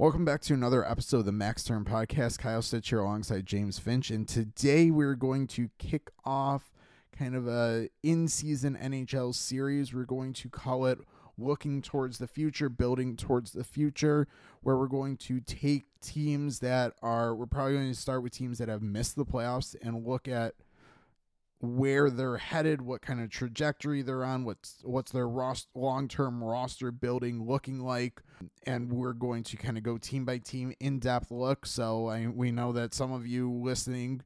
Welcome back to another episode of the Max Term Podcast. Kyle Stitch here alongside James Finch, and today we're going to kick off kind of a in-season NHL series. We're going to call it "Looking Towards the Future," building towards the future, where we're going to take teams that are. We're probably going to start with teams that have missed the playoffs and look at where they're headed, what kind of trajectory they're on, what's what's their ros- long-term roster building looking like, and we're going to kind of go team by team in-depth look. So I, we know that some of you listening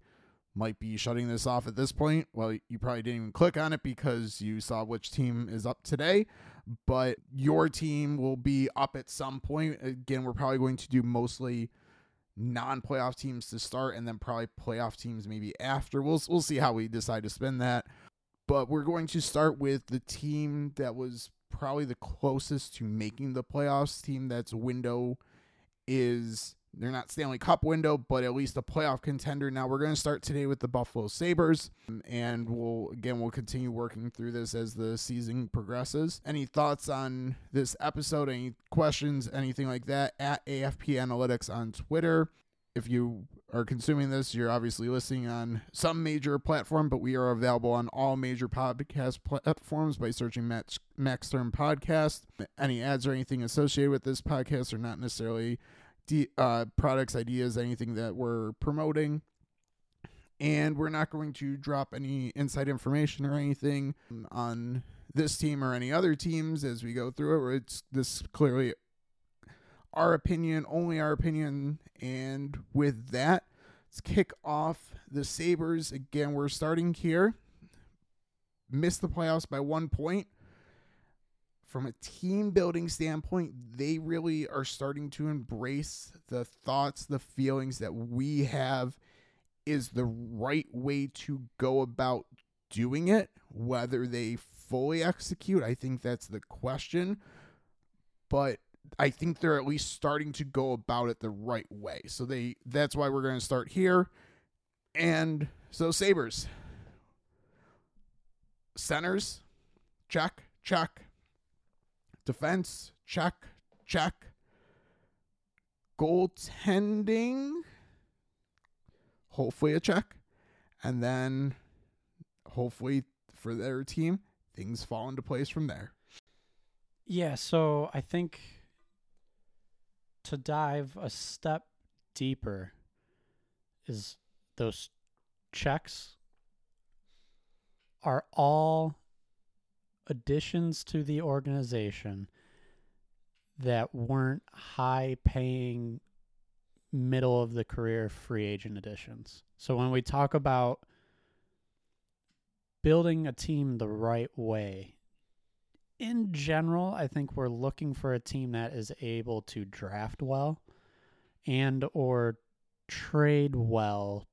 might be shutting this off at this point. Well, you probably didn't even click on it because you saw which team is up today, but your team will be up at some point. Again, we're probably going to do mostly non-playoff teams to start and then probably playoff teams maybe after. We'll we'll see how we decide to spend that. But we're going to start with the team that was probably the closest to making the playoffs, team that's window is they're not Stanley Cup window, but at least a playoff contender. Now we're going to start today with the Buffalo Sabres, and we'll again we'll continue working through this as the season progresses. Any thoughts on this episode? Any questions? Anything like that? At AFP Analytics on Twitter. If you are consuming this, you're obviously listening on some major platform, but we are available on all major podcast platforms by searching Max, Max Podcast. Any ads or anything associated with this podcast are not necessarily uh, products, ideas, anything that we're promoting. And we're not going to drop any inside information or anything on this team or any other teams as we go through it. It's this clearly our opinion, only our opinion. And with that, let's kick off the Sabres. Again, we're starting here. Missed the playoffs by one point from a team building standpoint, they really are starting to embrace the thoughts, the feelings that we have is the right way to go about doing it. Whether they fully execute, I think that's the question. But I think they're at least starting to go about it the right way. So they that's why we're going to start here. And so Sabres centers check, check Defense, check, check. Goaltending, hopefully a check. And then hopefully for their team, things fall into place from there. Yeah, so I think to dive a step deeper is those checks are all additions to the organization that weren't high paying middle of the career free agent additions. So when we talk about building a team the right way, in general, I think we're looking for a team that is able to draft well and or trade well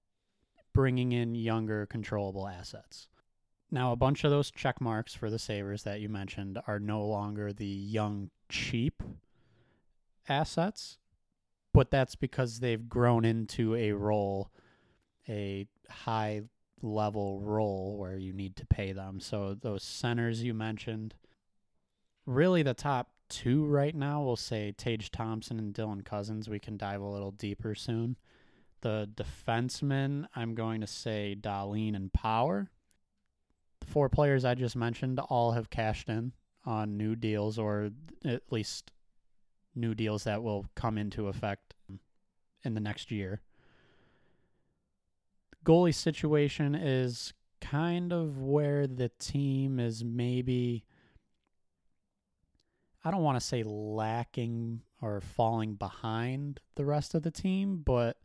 bringing in younger controllable assets. Now, a bunch of those check marks for the Sabres that you mentioned are no longer the young, cheap assets, but that's because they've grown into a role, a high level role where you need to pay them. So, those centers you mentioned, really the top two right now, we'll say Tage Thompson and Dylan Cozens. We can dive a little deeper soon. The defensemen, I'm going to say Dahlin and Power the four players I just mentioned all have cashed in on new deals or at least new deals that will come into effect in the next year. Goalie situation is kind of where the team is maybe I don't want to say lacking or falling behind the rest of the team, but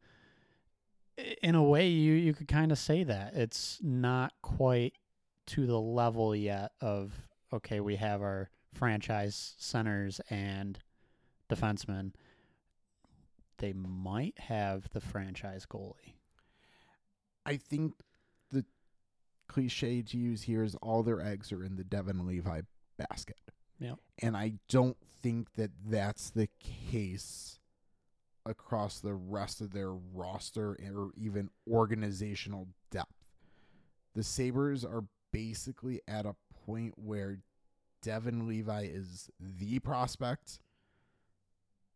in a way you you could kind of say that. It's not quite to the level yet of okay, we have our franchise centers and defensemen. They might have the franchise goalie. I think the cliche to use here is all their eggs are in the Devon Levi basket. Yeah. And I don't think that that's the case across the rest of their roster or even organizational depth. The Sabres are basically at a point where Devon Levi is the prospect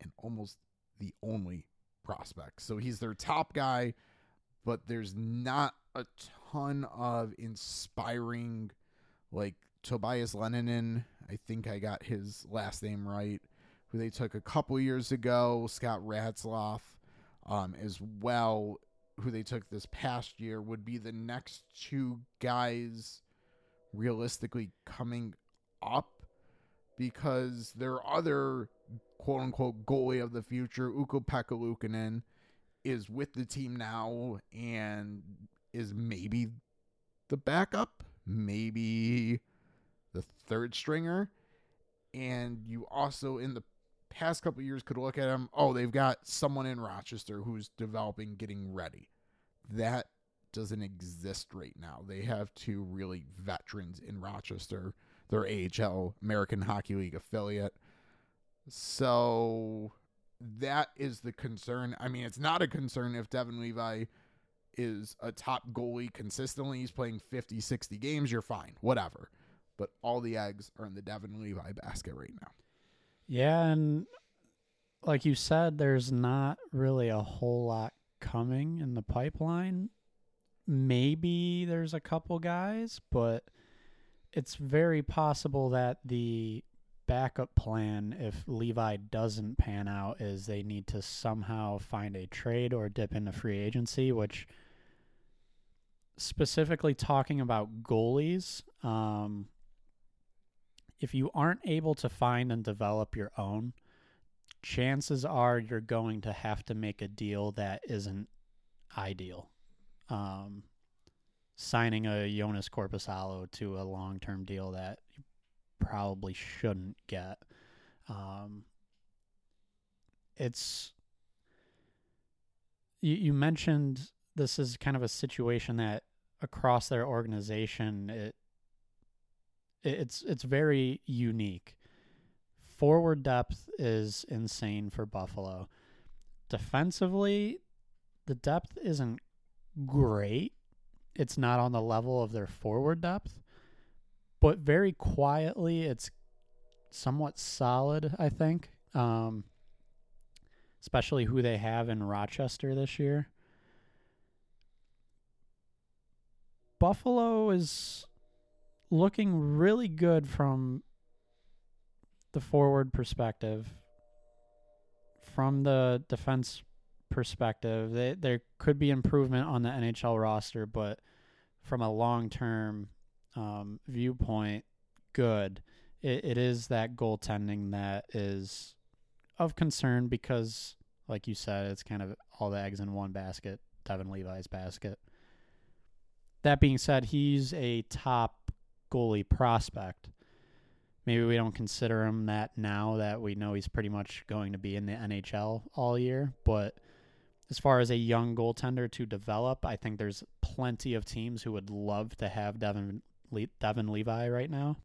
and almost the only prospect. So he's their top guy, but there's not a ton of inspiring like Tobias Leinonen, I think I got his last name right, who they took a couple years ago, Scott Ratzlaff um, as well, who they took this past year, would be the next two guys realistically coming up because their other quote unquote goalie of the future, Ukko-Pekka Luukkonen, is with the team now and is maybe the backup, maybe the third stringer. And you also in the past couple years could look at them, oh, they've got someone in Rochester who's developing, getting ready. That doesn't exist right now. They have two really veterans in Rochester, their AHL American Hockey League affiliate. So that is the concern. I mean, it's not a concern if Devon Levi is a top goalie consistently. He's playing 50, 60 games. You're fine. Whatever. But all the eggs are in the Devon Levi basket right now. Yeah. And like you said, there's not really a whole lot coming in the pipeline. Maybe there's a couple guys, but it's very possible that the backup plan if Levi doesn't pan out is they need to somehow find a trade or dip into free agency, which specifically talking about goalies, um, if you aren't able to find and develop your own, chances are you're going to have to make a deal that isn't ideal. Um, signing a Joonas Korpisalo to a long term deal that you probably shouldn't get. Um, it's you, you mentioned this is kind of a situation that across their organization it it's it's very unique. Forward depth is insane for Buffalo. Defensively, the depth isn't great. It's not on the level of their forward depth, but very quietly, it's somewhat solid. I think, um, especially who they have in Rochester this year. Buffalo is looking really good from the forward perspective. From the defense perspective, they, there could be improvement on the NHL roster, but from a long term um, viewpoint, good. It, it is that goaltending that is of concern because, like you said, it's kind of all the eggs in one basket, Devon Levi's basket. That being said, he's a top goalie prospect. Maybe we don't consider him that now that we know he's pretty much going to be in the NHL all year. But as far as a young goaltender to develop, I think there's plenty of teams who would love to have Devon, Le- Devon Levi right now.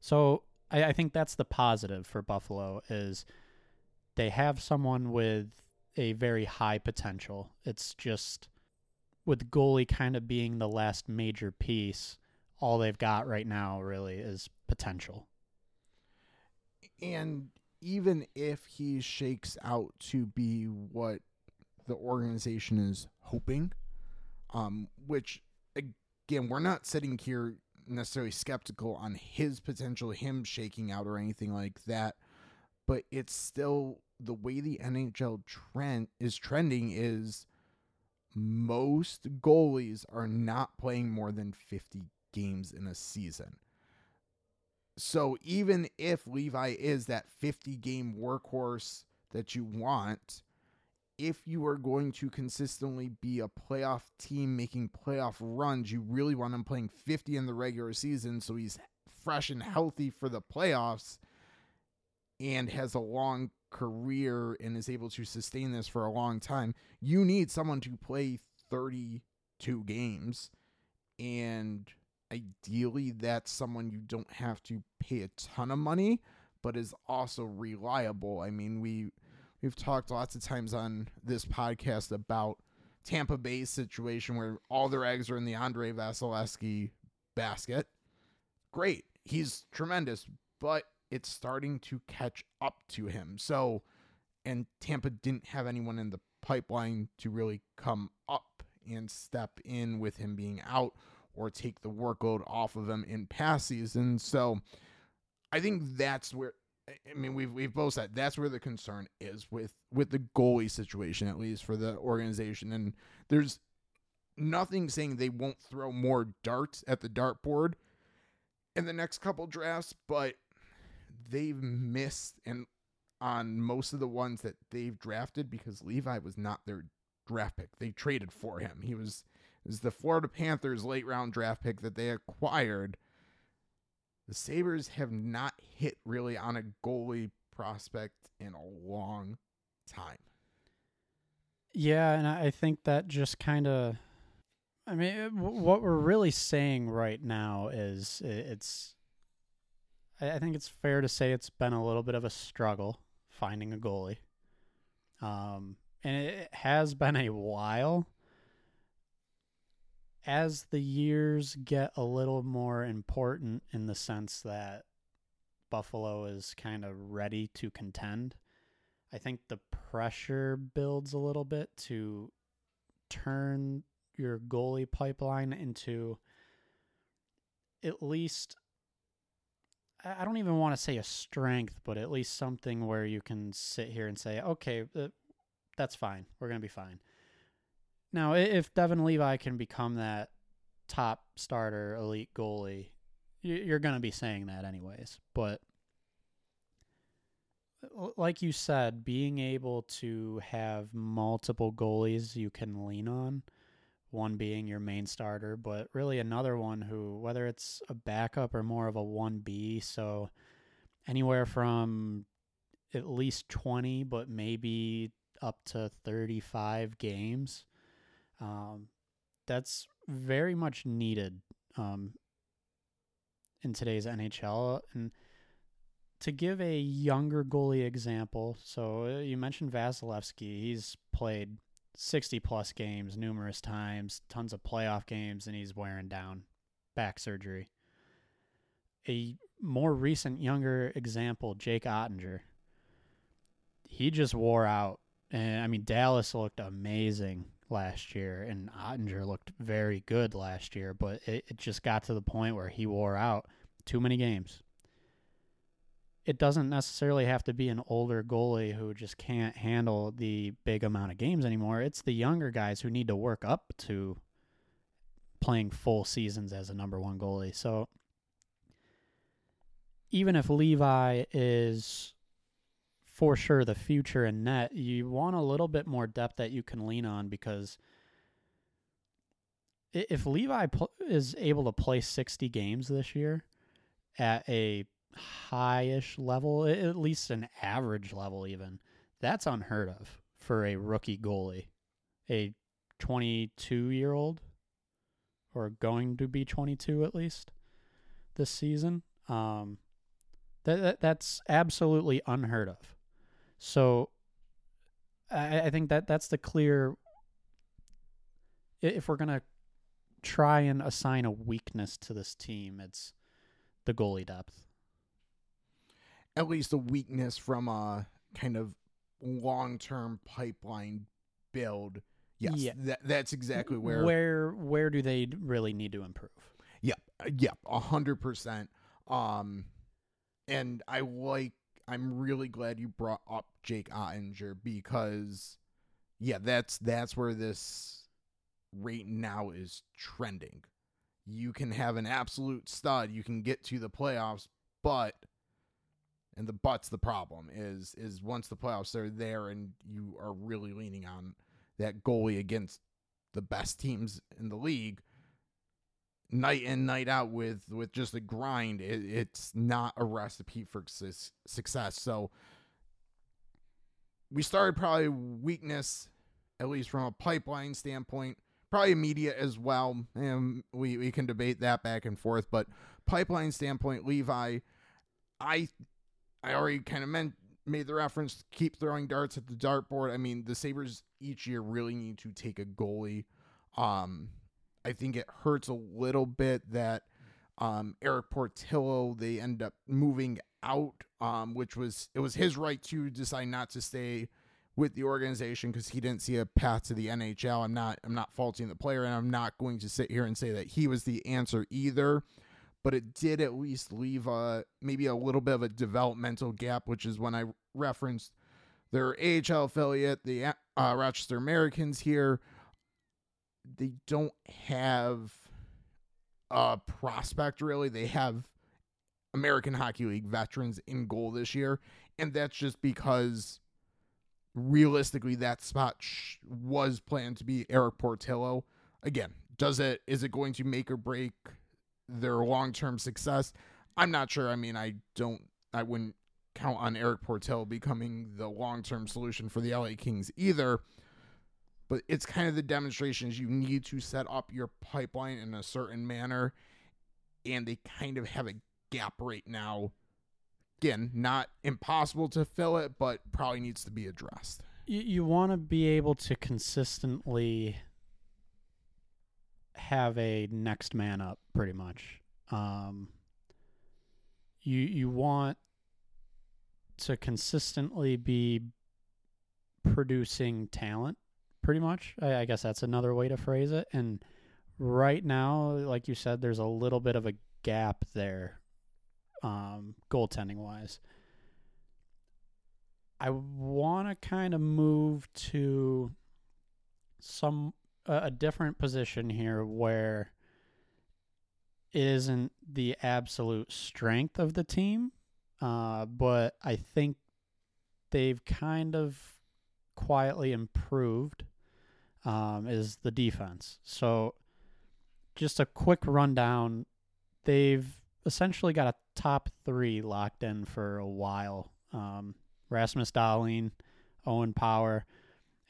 So I, I think that's the positive for Buffalo is they have someone with a very high potential. It's just with goalie kind of being the last major piece all they've got right now really is potential. And even if he shakes out to be what the organization is hoping, um, which again, we're not sitting here necessarily skeptical on his potential, him shaking out or anything like that, but it's still the way the NHL trend is trending is most goalies are not playing more than 50 games in a season. So even if Levi is that 50 game workhorse that you want, if you are going to consistently be a playoff team making playoff runs, you really want him playing 50 in the regular season so he's fresh and healthy for the playoffs and has a long career and is able to sustain this for a long time. You need someone to play 32 games and ideally that's someone you don't have to pay a ton of money but is also reliable. I mean we we've talked lots of times on this podcast about tampa bay's situation where all their eggs are in the andre vasilevskiy basket. Great. He's tremendous but it's starting to catch up to him. So and Tampa didn't have anyone in the pipeline to really come up and step in with him being out or take the workload off of him in past seasons. So I think that's where I mean we've we've both said that's where the concern is with with the goalie situation at least for the organization and there's nothing saying they won't throw more darts at the dartboard in the next couple drafts but they've missed and on most of the ones that they've drafted because Levi was not their draft pick. They traded for him. He was is the Florida Panthers late round draft pick that they acquired. The Sabres have not hit really on a goalie prospect in a long time. Yeah, and I think that just kind of I mean, what we're really saying right now is it's I think it's fair to say it's been a little bit of a struggle finding a goalie. Um, and it has been a while. As the years get a little more important in the sense that Buffalo is kind of ready to contend, I think the pressure builds a little bit to turn your goalie pipeline into at least I don't even want to say a strength, but at least something where you can sit here and say, okay, uh, that's fine. We're going to be fine. Now, if Devon Levi can become that top starter, elite goalie, you're going to be saying that anyways. But like you said, being able to have multiple goalies you can lean on – one being your main starter, but really another one who, whether it's a backup or more of a 1B, so anywhere from at least 20, but maybe up to 35 games. Um, that's very much needed um, in today's NHL. And to give a younger goalie example, so uh, you mentioned Vasilevskiy. He's played 60 plus games numerous times, tons of playoff games, and he's wearing down back surgery. A more recent, younger example, Jake Oettinger. He just wore out. And I mean, Dallas looked amazing last year, and Oettinger looked very good last year, but it, it just got to the point where he wore out too many games it doesn't necessarily have to be an older goalie who just can't handle the big amount of games anymore. It's the younger guys who need to work up to playing full seasons as a number one goalie. So even if Levi is for sure the future in net, you want a little bit more depth that you can lean on because if Levi is able to play 60 games this year at a high-ish level, at least an average level even. That's unheard of for a rookie goalie. A 22-year-old or going to be 22 at least this season. Um that, that that's absolutely unheard of. So I, I think that that's the clear if we're going to try and assign a weakness to this team, it's the goalie depth at least a weakness from a kind of long term pipeline build. Yes, yeah. that, that's exactly where where where do they really need to improve? Yep, yeah, yep, a hundred percent. Um, and I like. I'm really glad you brought up Jake Oettinger because, yeah, that's that's where this right now is trending. You can have an absolute stud. You can get to the playoffs, but and the but's the problem is is once the playoffs are there and you are really leaning on that goalie against the best teams in the league night in night out with with just a grind it, it's not a recipe for su- success so we started probably weakness at least from a pipeline standpoint probably media as well and we, we can debate that back and forth but pipeline standpoint levi i I already kind of meant made the reference keep throwing darts at the dartboard. I mean, the Sabres each year really need to take a goalie. Um, I think it hurts a little bit that um, Erik Portillo they end up moving out, um, which was it was his right to decide not to stay with the organization because he didn't see a path to the NHL. I'm not I'm not faulting the player and I'm not going to sit here and say that he was the answer either. But it did at least leave a maybe a little bit of a developmental gap, which is when I referenced their AHL affiliate, the uh, Rochester Americans here. They don't have a prospect really. They have American Hockey League veterans in goal this year, and that's just because realistically that spot sh- was planned to be Erik Portillo. Again, does it is it going to make or break their long-term success? I'm not sure. I mean, I don't I wouldn't count on Erik Portillo becoming the long-term solution for the LA Kings either. But it's kind of the demonstrations you need to set up your pipeline in a certain manner and they kind of have a gap right now again, not impossible to fill it, but probably needs to be addressed. You, you want to be able to consistently have a next man up, pretty much. Um, you you want to consistently be producing talent, pretty much. I, I guess that's another way to phrase it. And right now, like you said, there's a little bit of a gap there um, goaltending wise. I want to kind of move to some uh, a different position here where it isn't the absolute strength of the team, uh, but I think they've kind of quietly improved. Um, is the defense. So, just a quick rundown. They've essentially got a top three locked in for a while. Um, Rasmus Dahlin, Owen Power,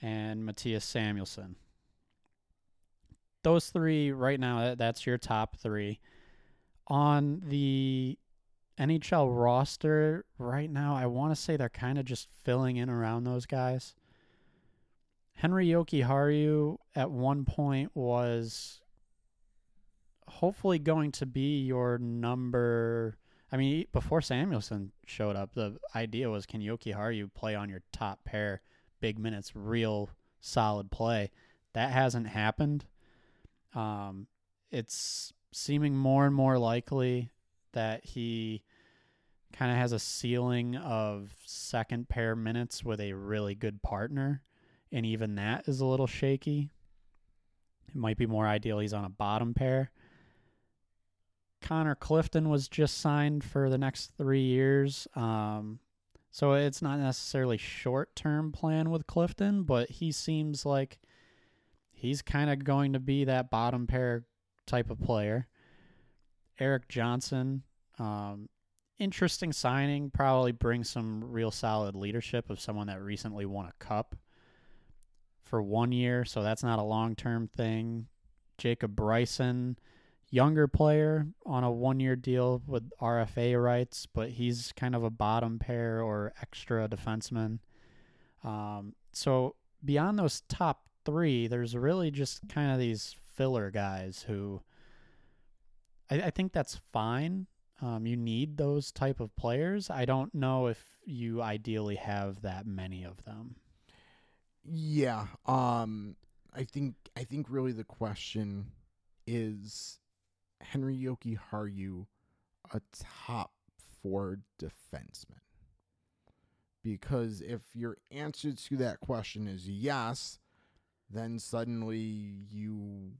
and Mattias Samuelsson. Those three right now, that's your top three. On the NHL roster right now, I want to say they're kind of just filling in around those guys. Henri Jokiharju at one point was hopefully going to be your number. I mean, before Samuelsson showed up, the idea was can Jokiharju play on your top pair, big minutes, real solid play. That hasn't happened. Um, it's seeming more and more likely that he kind of has a ceiling of second pair minutes with a really good partner, and even that is a little shaky. It might be more ideal he's on a bottom pair. Connor Clifton was just signed for the next three years. Um, so it's not necessarily short term plan with Clifton, but he seems like he's kind of going to be that bottom pair type of player. Erik Johnson, um, interesting signing, probably brings some real solid leadership of someone that recently won a cup for one year, so that's not a long term thing. Jacob Bryson, younger player on a one year deal with RFA rights, but he's kind of a bottom pair or extra defenseman. Um, so beyond those top three, there's really just kind of these filler guys who I, I think that's fine. Um, you need those type of players. I don't know if you ideally have that many of them. Yeah. Um I think I think really the question is Henri Jokiharju a top four defenseman? Because if your answer to that question is yes, then suddenly you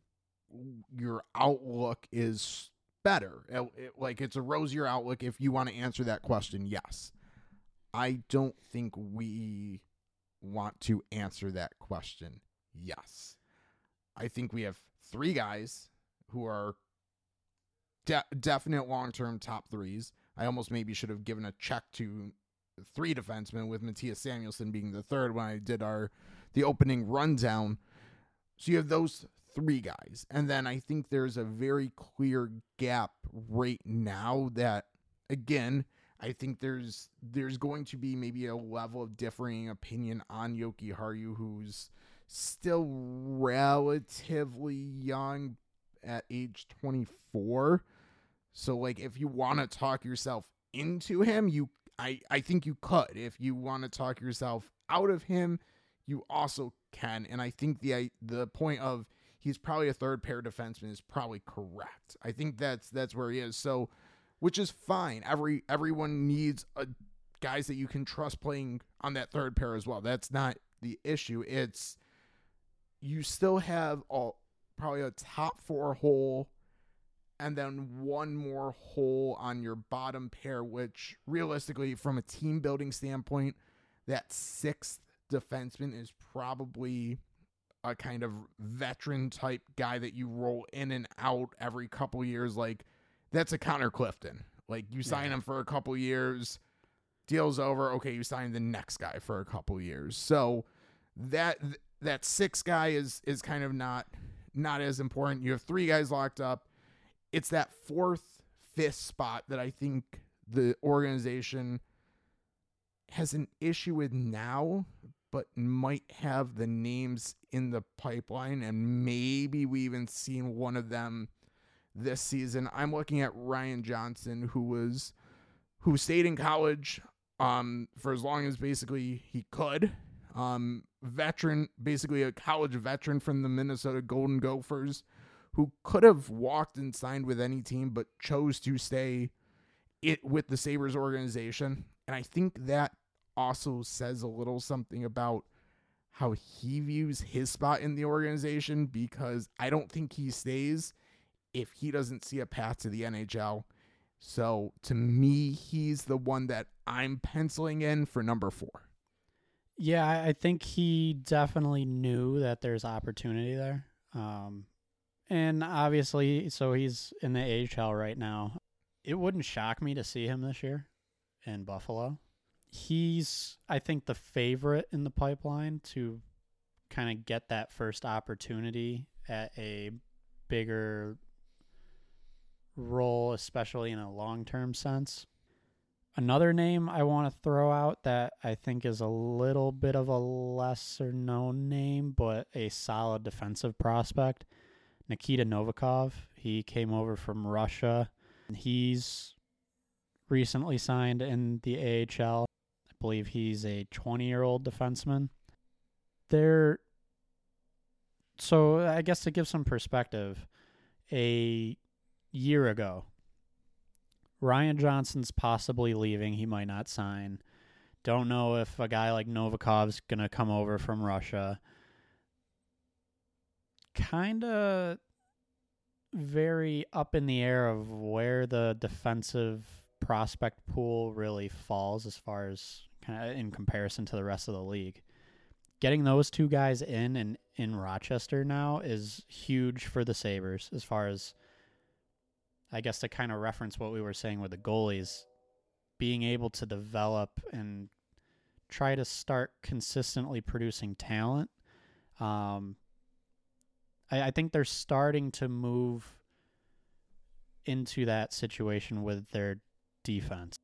your outlook is better. It, it, like it's a rosier outlook if you want to answer that question. Yes, I don't think we want to answer that question. Yes, I think we have three guys who are de- definite long term top threes. I almost maybe should have given a check to three defensemen with Mattias Samuelsson being the third when I did our the opening rundown. So you have those three guys. And then I think there's a very clear gap right now that again, I think there's there's going to be maybe a level of differing opinion on Jokiharju, who's still relatively young at age 24. So like if you want to talk yourself into him, you I I think you could. If you want to talk yourself out of him, you also can. And I think the the point of he's probably a third pair defenseman is probably correct. I think that's that's where he is. So, which is fine. Every everyone needs a guys that you can trust playing on that third pair as well. That's not the issue. It's you still have a probably a top four hole and then one more hole on your bottom pair, which realistically, from a team building standpoint, that sixth defenseman is probably a kind of veteran type guy that you roll in and out every couple years. Like that's a Connor Clifton. Like you sign yeah. him for a couple years, deal's over. Okay, you sign the next guy for a couple years. So that that six guy is is kind of not not as important. You have three guys locked up. It's that fourth, fifth spot that I think the organization has an issue with now, but might have the names in the pipeline, and maybe we even seen one of them this season. I'm looking at Ryan Johnson, who was who stayed in college um, for as long as basically he could. Um, veteran, basically a college veteran from the Minnesota Golden Gophers, who could have walked and signed with any team, but chose to stay it with the Sabres organization. And I think that also says a little something about how he views his spot in the organization because I don't think he stays if he doesn't see a path to the NHL. So to me, he's the one that I'm penciling in for number four. Yeah, I think he definitely knew that there's opportunity there. Um, and obviously, so he's in the AHL right now. It wouldn't shock me to see him this year in Buffalo. He's, I think, the favorite in the pipeline to kind of get that first opportunity at a bigger role, especially in a long term sense. Another name I want to throw out that I think is a little bit of a lesser known name, but a solid defensive prospect, Nikita Novikov. He came over from Russia. He's recently signed in the AHL. I believe he's a 20 year old defenseman. There, so I guess to give some perspective, a year ago, Ryan Johnson's possibly leaving. He might not sign. Don't know if a guy like Novikov's going to come over from Russia. Kind of very up in the air of where the defensive prospect pool really falls as far as kind of in comparison to the rest of the league. Getting those two guys in and in Rochester now is huge for the Sabres as far as I guess to kind of reference what we were saying with the goalies, being able to develop and try to start consistently producing talent. Um, I, I think they're starting to move into that situation with their defense.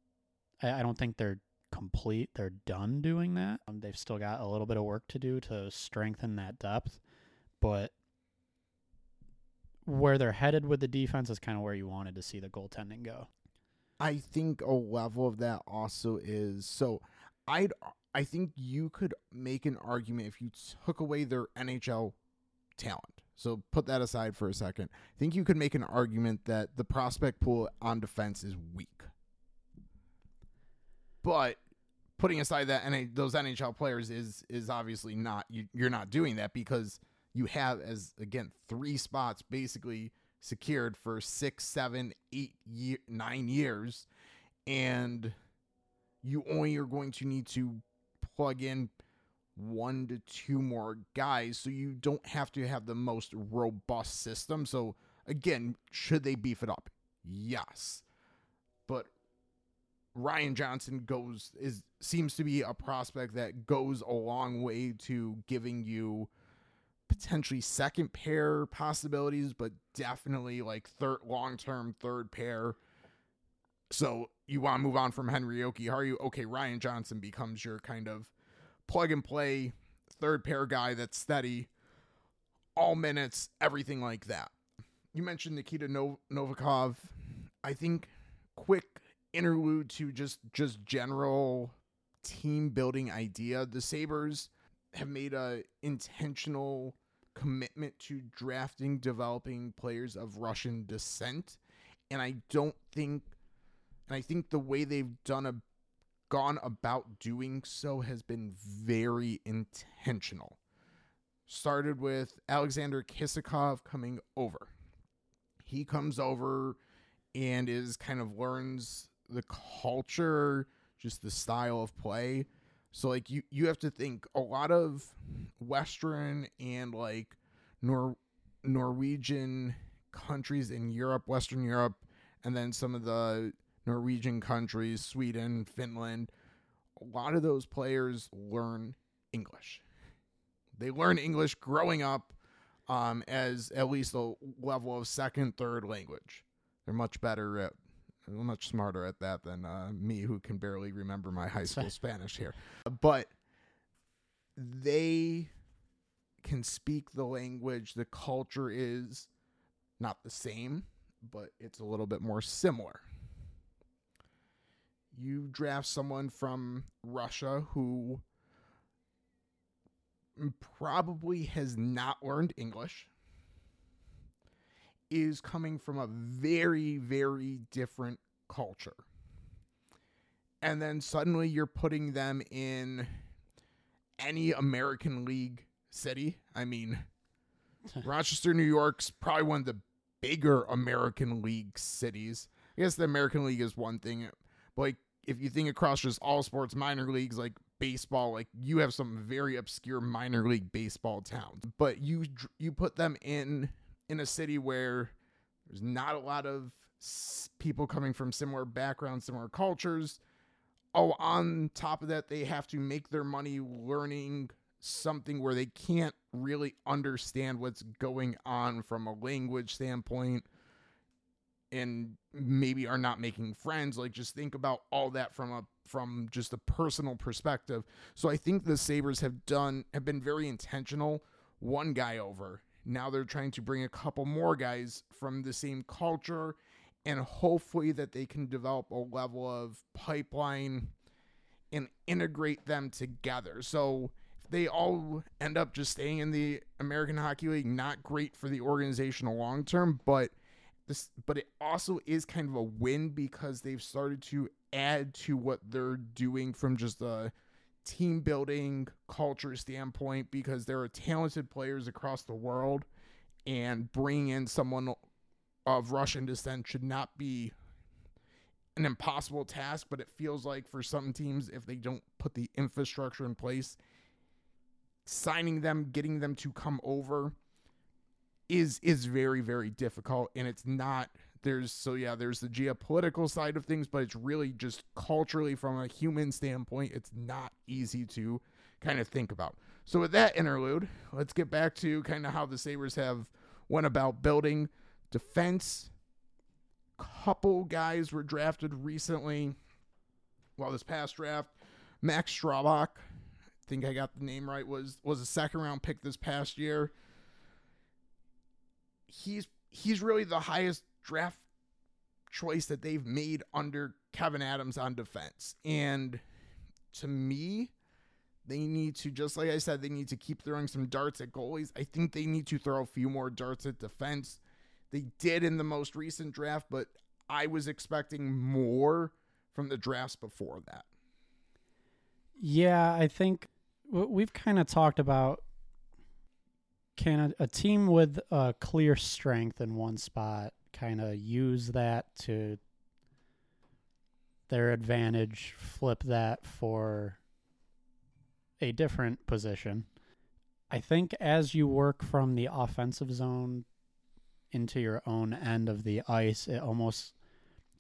I, I don't think they're complete. They're done doing that. Um, they've still got a little bit of work to do to strengthen that depth, but where they're headed with the defense is kind of where you wanted to see the goaltending go. I think a level of that also is so I'd I think you could make an argument if you took away their NHL talent. So put that aside for a second. I think you could make an argument that the prospect pool on defense is weak. But putting aside that NA, those NHL players is is obviously not you, you're not doing that because you have as again three spots basically secured for six, seven, eight, year, nine years, and you only are going to need to plug in one to two more guys, so you don't have to have the most robust system. So again, should they beef it up? Yes, but Ryan Johnson goes is seems to be a prospect that goes a long way to giving you potentially second pair possibilities, but definitely like third long term third pair. So you want to move on from Henri Jokiharju? Okay, Ryan Johnson becomes your kind of plug and play third pair guy that's steady, all minutes, everything like that. You mentioned Nikita no- Novikov. I think quick interlude to just just general team building idea. The Sabres have made a intentional commitment to drafting developing players of Russian descent and I don't think and I think the way they've done a gone about doing so has been very intentional. Started with Alexander Kisakov coming over. He comes over and is kind of learns the culture, just the style of play. So like you you have to think a lot of western and like Nor Norwegian countries in Europe, Western Europe, and then some of the Norwegian countries, Sweden, Finland, a lot of those players learn English. They learn English growing up um, as at least a level of second, third language. They're much better at, much smarter at that than uh, me, who can barely remember my high school Spanish here. But they can speak the language. The culture is not the same, but it's a little bit more similar. You draft someone from Russia who probably has not learned English, is coming from a very, very different culture. And then suddenly you're putting them in any American League city. I mean, Rochester, New York's probably one of the bigger American League cities. I guess the American League is one thing, but like if you think across just all sports minor leagues like baseball, like you have some very obscure minor league baseball towns. But you you put them in in a city where there's not a lot of people coming from similar backgrounds, similar cultures. Oh, on top of that, they have to make their money learning something where they can't really understand what's going on from a language standpoint and maybe are not making friends. Like just think about all that from a from just a personal perspective. So i think the sabres have done have been very intentional. One guy over now they're trying to bring a couple more guys from the same culture and hopefully that they can develop a level of pipeline and integrate them together so if they all end up just staying in the American Hockey League. Not great for the organizational long term, but this, but it also is kind of a win because they've started to add to what they're doing from just a team building culture standpoint because there are talented players across the world, and bringing in someone of Russian descent should not be an impossible task, but it feels like for some teams, if they don't put the infrastructure in place, signing them, getting them to come over is is very very difficult. And it's not there's so yeah there's the geopolitical side of things but it's really just culturally from a human standpoint it's not easy to kind of think about. So with that interlude let's get back to kind of how the sabres have went about building defense. Couple guys were drafted recently. Well this past draft max Strbak think I got the name right, was was a second round pick this past year. He's he's really the highest draft choice that they've made under Kevin Adams on defense. And to me, they need to just like I said, they need to keep throwing some darts at goalies. I think they need to throw a few more darts at defense. They did in the most recent draft, but I was expecting more from the drafts before that. Yeah, I think we've kind of talked about can a, a team with a clear strength in one spot kind of use that to their advantage, flip that for a different position. I think as you work from the offensive zone into your own end of the ice, it almost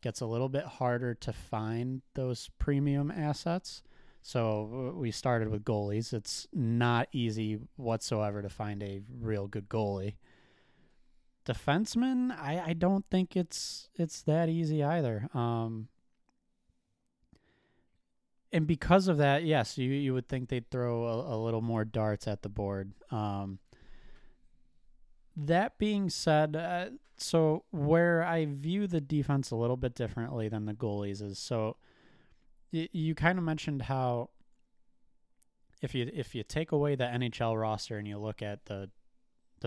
gets a little bit harder to find those premium assets. So we started with goalies. It's not easy whatsoever to find a real good goalie. Defenseman, I, I don't think it's it's that easy either. Um, and because of that, yes, you you would think they'd throw a, a little more darts at the board. Um, that being said, uh, so where I view the defense a little bit differently than the goalies is so you kind of mentioned how if you if you take away the NHL roster and you look at the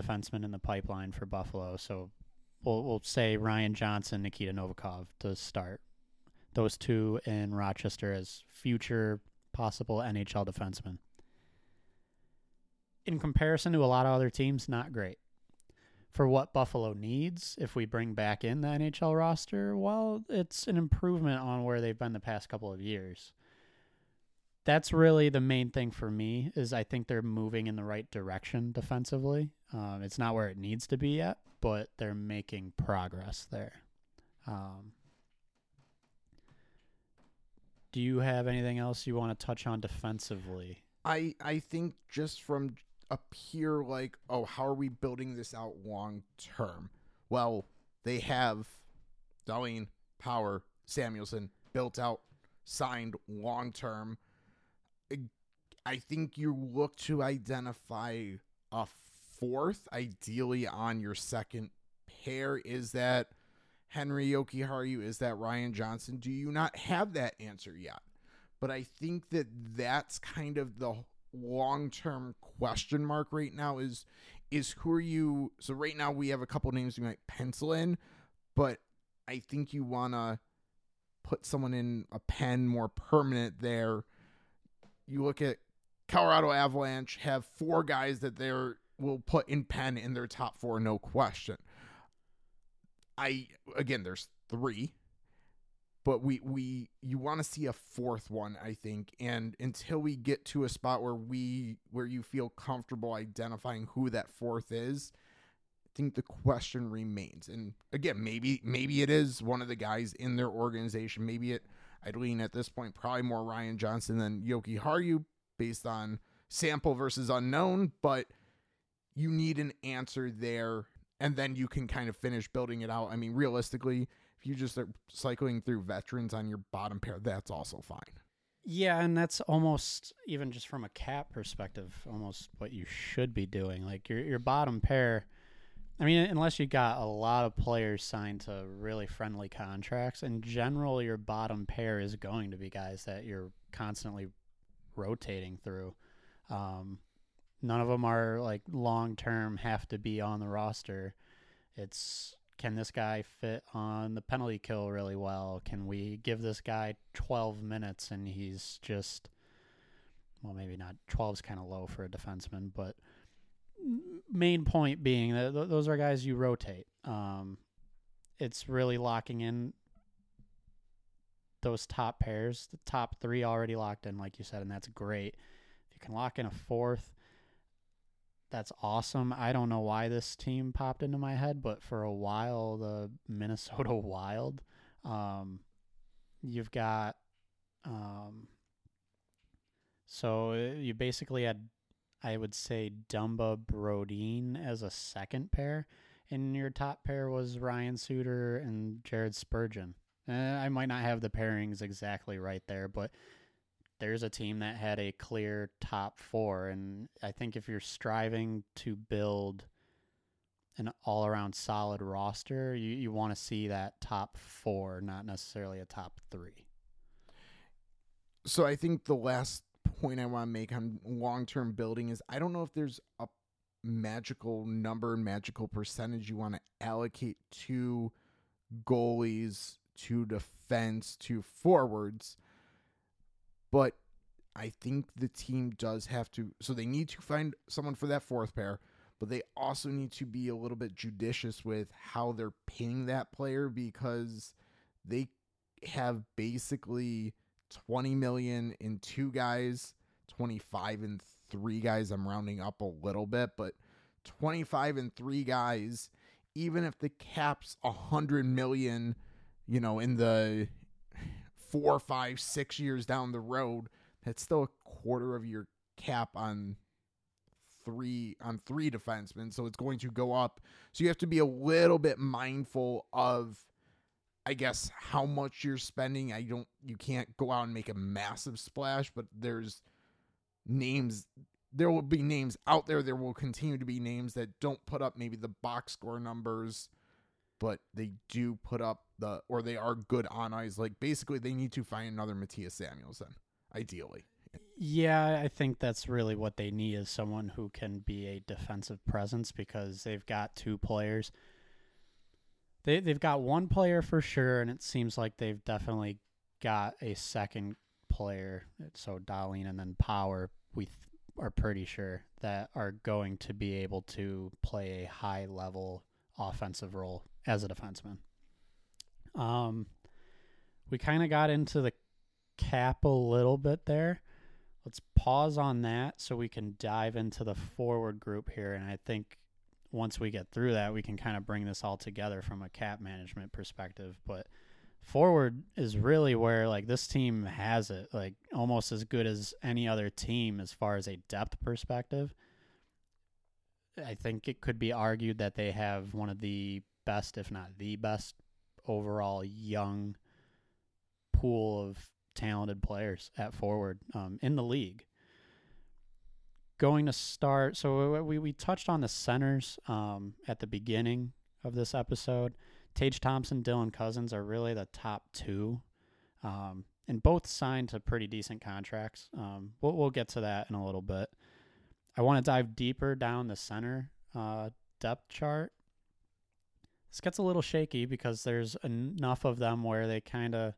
defensemen in the pipeline for Buffalo, so we'll we'll say Ryan Johnson, Nikita Novikov to start. Those two in Rochester as future possible NHL defensemen. In comparison to a lot of other teams, not great. For what Buffalo needs, if we bring back in the NHL roster, well, it's an improvement on where they've been the past couple of years that's really the main thing for me is I think they're moving in the right direction defensively. Um, it's not where it needs to be yet, but they're making progress there. Um, do you have anything else you want to touch on defensively? I I think just from up here, like, oh, how are we building this out long term? Well, they have Dahlin, Power, Samuelsson built out, signed long term I think you look to identify a fourth, ideally on your second pair. Is that Henri Jokiharju? Is that Ryan Johnson? Do you not have that answer yet? But I think that that's kind of the long term question mark right now is is who are you so right now we have a couple names we might pencil in but i think you want to put someone in a pen more permanent there you look at Colorado Avalanche have four guys that they will put in pen in their top four, no question. I again, there's three, but we we you want to see a fourth one, I think, and until we get to a spot where we where you feel comfortable identifying who that fourth is, I think the question remains. And again, maybe maybe it is one of the guys in their organization. Maybe it I'd lean at this point probably more Ryan Johnson than Jokiharju based on sample versus unknown, but you need an answer there and then you can kind of finish building it out. I mean, realistically, if you just are cycling through veterans on your bottom pair, that's also fine. Yeah, and that's almost even just from a cap perspective, almost what you should be doing. Like your your bottom pair. I mean, unless you got a lot of players signed to really friendly contracts, in general, your bottom pair is going to be guys that you're constantly rotating through. Um, none of them are like long term have to be on the roster. It's can this guy fit on the penalty kill really well? Can we give this guy 12 minutes and he's just well maybe not 12 is kind of low for a defenseman, but main point being that those are guys you rotate. Um, it's really locking in those top pairs, the top three already locked in, like you said, and that's great. If you can lock in a fourth, that's awesome. I don't know why this team popped into my head, but for a while, the Minnesota Wild, um, you've got, um, so uh, you basically had, I would say, Dumba Brodin as a second pair, and your top pair was Ryan Suter and Jared Spurgeon. Eh, I might not have the pairings exactly right there, but there's a team that had a clear top four. And I think if you're striving to build an all around solid roster, you, you want to see that top four, not necessarily a top three. So I think the last point I want to make on long term building is I don't know if there's a magical number, and magical percentage you want to allocate to goalies to defense to forwards. But I think the team does have to, so they need to find someone for that fourth pair, but they also need to be a little bit judicious with how they're paying that player because they have basically 20 million in two guys, 25 and three guys. I'm rounding up a little bit, but 25 and three guys, even if the cap's 100 million you know, in the four, five, six years down the road, that's still a quarter of your cap on three on three defensemen. So it's going to go up. So you have to be a little bit mindful of I guess how much you're spending. I don't you can't go out and make a massive splash, but there's names there will be names out there. There will continue to be names that don't put up maybe the box score numbers but they do put up the or they are good on eyes. Like basically, they need to find another Mattias Samuelsson, ideally, Yeah, I think that's really what they need is someone who can be a defensive presence because they've got two players. They they've got one player for sure, and it seems like they've definitely got a second player. So Dahlin and then Power, we th- are pretty sure that are going to be able to play a high level offensive role as a defenseman. Um, we kind of got into the cap a little bit there. Let's pause on that so we can dive into the forward group here. And I think once we get through that, we can kind of bring this all together from a cap management perspective. But forward is really where like this team has it, like almost as good as any other team as far as a depth perspective. I think it could be argued that they have one of the best, if not the best, overall young pool of talented players at forward um, in the league. Going to start, so we, we touched on the centers um, at the beginning of this episode. Tage Thompson, Dylan Cozens are really the top two, um, and both signed to pretty decent contracts. Um, we'll, we'll get to that in a little bit. I want to dive deeper down the center uh, depth chart. This gets a little shaky because there's enough of them where they kind of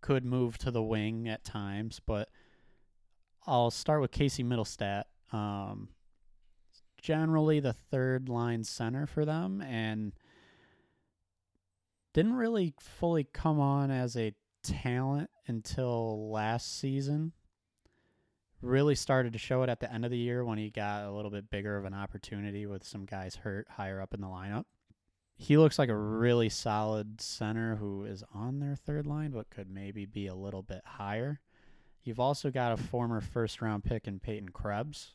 could move to the wing at times, but I'll start with Casey Mittelstadt. Um, generally the third line center for them and didn't really fully come on as a talent until last season. Really started to show it at the end of the year when he got a little bit bigger of an opportunity with some guys hurt higher up in the lineup. He looks like a really solid center who is on their third line, but could maybe be a little bit higher. You've also got a former first round pick in Peyton Krebs.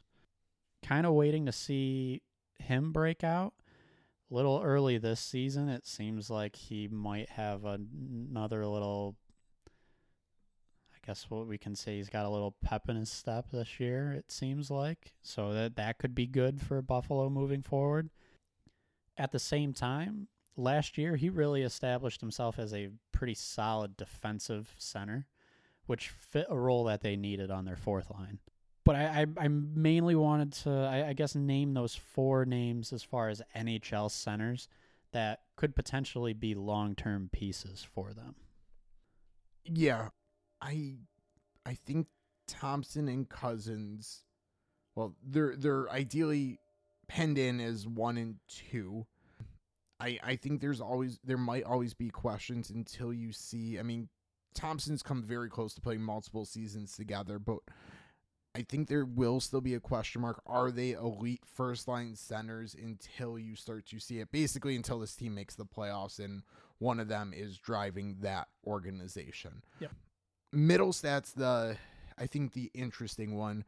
Kind of waiting to see him break out. A little early this season, it seems like he might have another little. I guess what we can say he's got a little pep in his step this year. It seems like so that that could be good for Buffalo moving forward. At the same time, last year he really established himself as a pretty solid defensive center, which fit a role that they needed on their fourth line but I, I, I mainly wanted to I, I, guess name those four names as far as NHL centers that could potentially be long term pieces for them. Yeah, I I think Thompson and Cozens, well, they're they're ideally penned in as one and two. I I think there's always there might always be questions until you see. I mean, Thompson's come very close to playing multiple seasons together, but I think there will still be a question mark. Are they elite first line centers until you start to see it? Basically, until this team makes the playoffs and one of them is driving that organization. Yep. Mittelstadt's the, I think, the interesting one.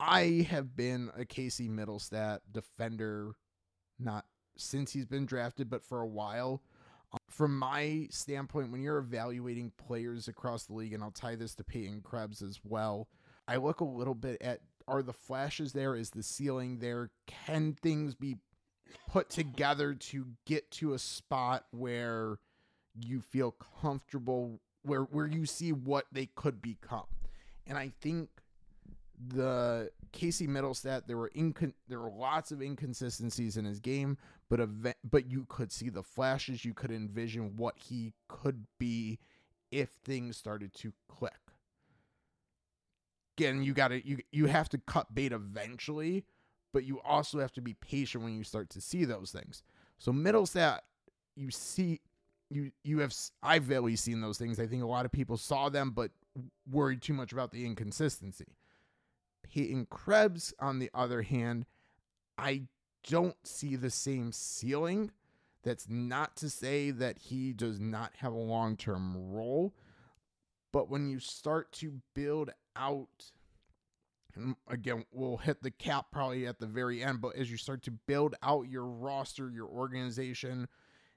I have been a Casey Mittelstadt defender, not since he's been drafted, but for a while. From my standpoint, when you're evaluating players across the league, and I'll tie this to Peyton Krebs as well I look a little bit at are the flashes there? Is the ceiling there? Can things be put together to get to a spot where you feel comfortable where where you see what they could become? And I think the Casey Mittelstadt there were incon- there were lots of inconsistencies in his game, but event- but you could see the flashes. You could envision what he could be if things started to click again, you got to you you have to cut bait eventually, but you also have to be patient when you start to see those things. So Mittelstadt, you see, you you have I've least seen those things. I think a lot of people saw them, but worried too much about the inconsistency. Peyton Krebs, on the other hand, I don't see the same ceiling. That's not to say that he does not have a long term role. But when you start to build out again we'll hit the cap probably at the very end but as you start to build out your roster your organization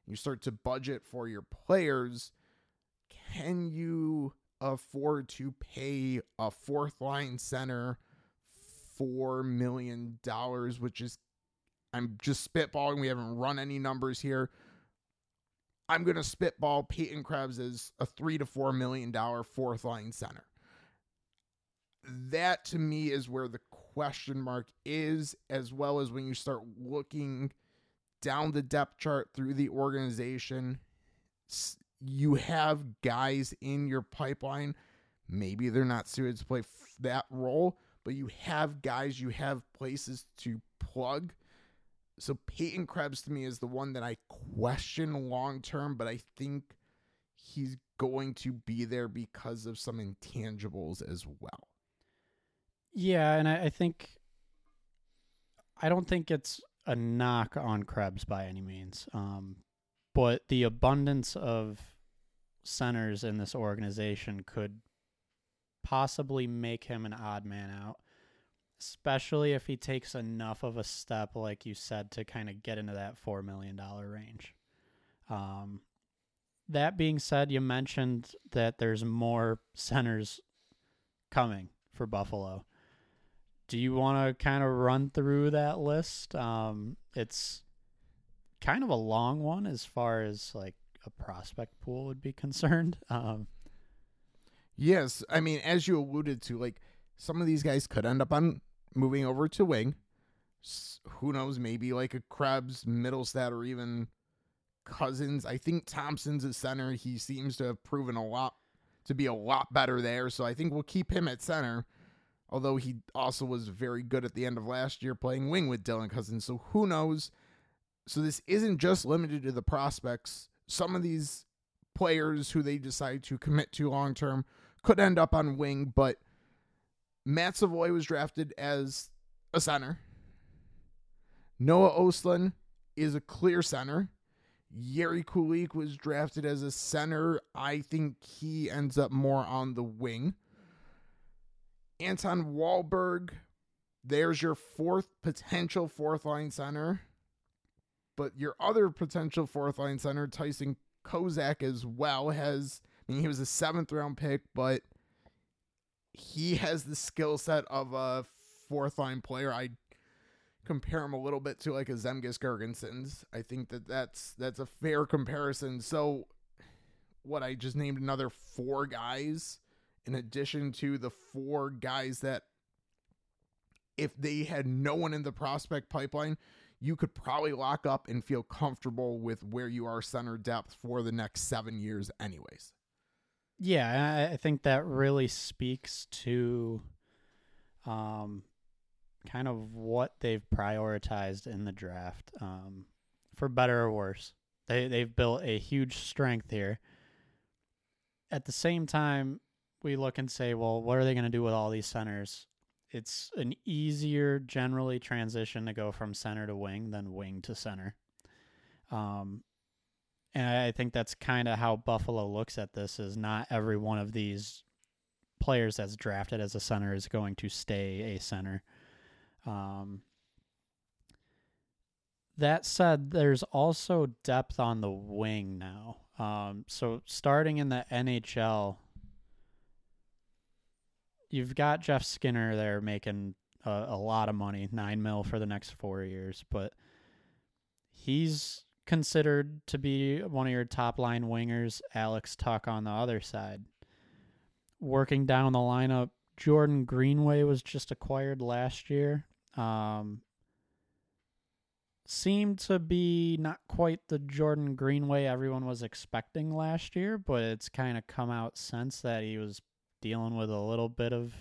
you start to budget for your players can you afford to pay a fourth line center four million dollars which is i'm just spitballing we haven't run any numbers here. I'm to spitball peyton krebs as a three to four million dollar fourth line center that to me is where the question mark is, as well as when you start looking down the depth chart through the organization. You have guys in your pipeline. Maybe they're not suited to play that role, but you have guys, you have places to plug. So Peyton Krebs to me is the one that I question long term, but I think he's going to be there because of some intangibles as well. Yeah, and I, I think I don't think it's a knock on Krebs by any means. Um, but the abundance of centers in this organization could possibly make him an odd man out, especially if he takes enough of a step, like you said, to kind of get into that $4 million range. Um, that being said, you mentioned that there's more centers coming for Buffalo. Do you want to kind of run through that list? Um, it's kind of a long one as far as like a prospect pool would be concerned. Um, yes, I mean, as you alluded to, like some of these guys could end up on moving over to wing. Who knows? Maybe like a Krebs, Mittelstadt, or even Cozens. I think Thompson's a center. He seems to have proven a lot to be a lot better there. So I think we'll keep him at center. Although he also was very good at the end of last year playing wing with Dylan Cozens. So who knows? So this isn't just limited to the prospects. Some of these players who they decide to commit to long term could end up on wing, but Matt Savoy was drafted as a center. Noah Ostlund is a clear center. Jiri Kulich was drafted as a center. I think he ends up more on the wing. Anton Wahlberg, there's your fourth potential fourth line center. But your other potential fourth line center, Tyson Kozak, as well, has, I mean, he was a seventh round pick, but he has the skill set of a fourth line player. I compare him a little bit to like a Zemgus Girgensons. I think that that's that's a fair comparison. So what I just named another four guys in addition to the four guys that if they had no one in the prospect pipeline, you could probably lock up and feel comfortable with where you are center depth for the next 7 years anyways. Yeah, I think that really speaks to um kind of what they've prioritized in the draft, um, for better or worse. They they've built a huge strength here. At the same time, we look and say, well, what are they going to do with all these centers? It's an easier generally transition to go from center to wing than wing to center. Um, and I think that's kind of how Buffalo looks at this is not every one of these players that's drafted as a center is going to stay a center. Um, that said, there's also depth on the wing now. Um, so starting in the NHL, you've got Jeff Skinner there making a, a, lot of money, nine mil for the next four years, but he's considered to be one of your top line wingers. Alex Tuch on the other side, working down the lineup. Jordan Greenway was just acquired last year. Um, seemed to be not quite the Jordan Greenway everyone was expecting last year, but it's kind of come out since that he was dealing with a little bit of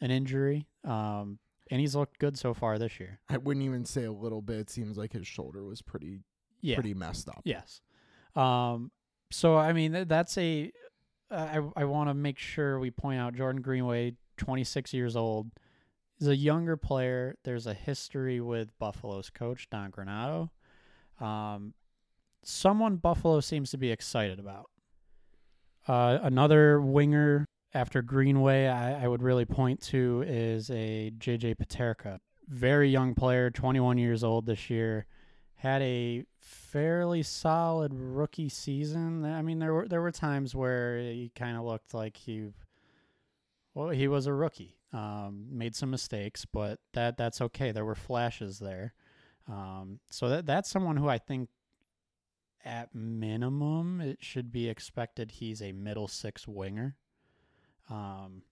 an injury. Um, and he's looked good so far this year. I wouldn't even say a little bit. It seems like his shoulder was pretty, yeah. pretty messed up. Yes. Um, so I mean that's a. Uh, I I want to make sure we point out Jordan Greenway, 26 years old He's a younger player. There's a history with Buffalo's coach, Don Granato. Um, someone Buffalo seems to be excited about. Uh, another winger after Greenway, I, I, would really point to is a JJ Peterka. Very young player, 21 years old this year. Had a fairly solid rookie season. I mean, there were there were times where he kind of looked like he, well, he was a rookie. Um, made some mistakes, but that that's okay. There were flashes there. Um, so that that's someone who I think at minimum it should be expected he's a middle six winger. Um,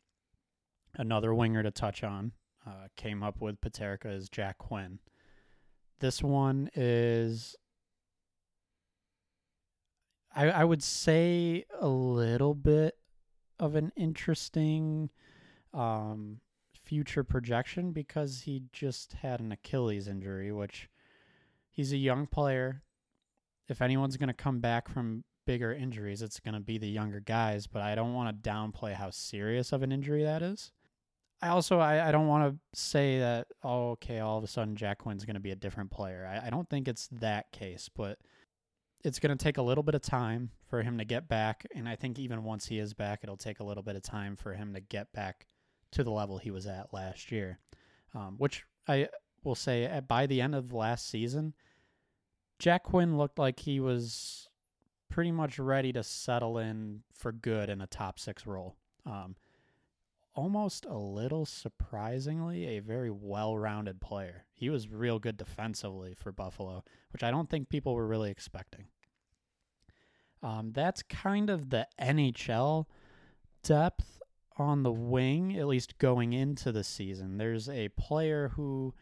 Another winger to touch on uh, came up with Peterka is Jack Quinn. This one is, I, I would say, a little bit of an interesting um, future projection because he just had an Achilles injury, which he's a young player. If anyone's going to come back from bigger injuries, it's going to be the younger guys, but I don't want to downplay how serious of an injury that is. I also I, I don't want to say that oh okay all of a sudden Jack Quinn's going to be a different player. I, I don't think it's that case, but it's going to take a little bit of time for him to get back, and I think even once he is back, it'll take a little bit of time for him to get back to the level he was at last year, um, which I will say by the end of last season, Jack Quinn looked like he was pretty much ready to settle in for good in a top six role. Um, almost a little surprisingly a very well-rounded player. He was real good defensively for Buffalo, which I don't think people were really expecting. Um, that's kind of the NHL depth on the wing, at least going into the season. There's a player who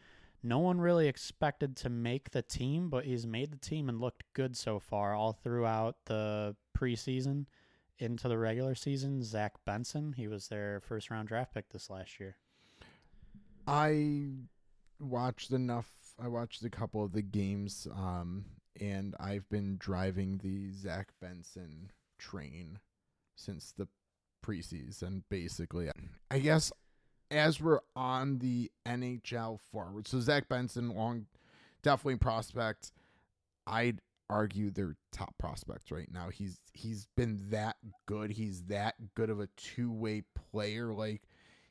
no one really expected to make the team, but he's made the team and looked good so far all throughout the preseason into the regular season, Zach Benson. He was their first round draft pick this last year. I watched enough. I watched a couple of the games, um, and I've been driving the Zach Benson train since the preseason, basically. I guess as we're on the NHL forward, so Zach Benson, long, definitely prospect. I'd argue they're top prospects right now. He's he's been that good. He's that good of a two-way player. Like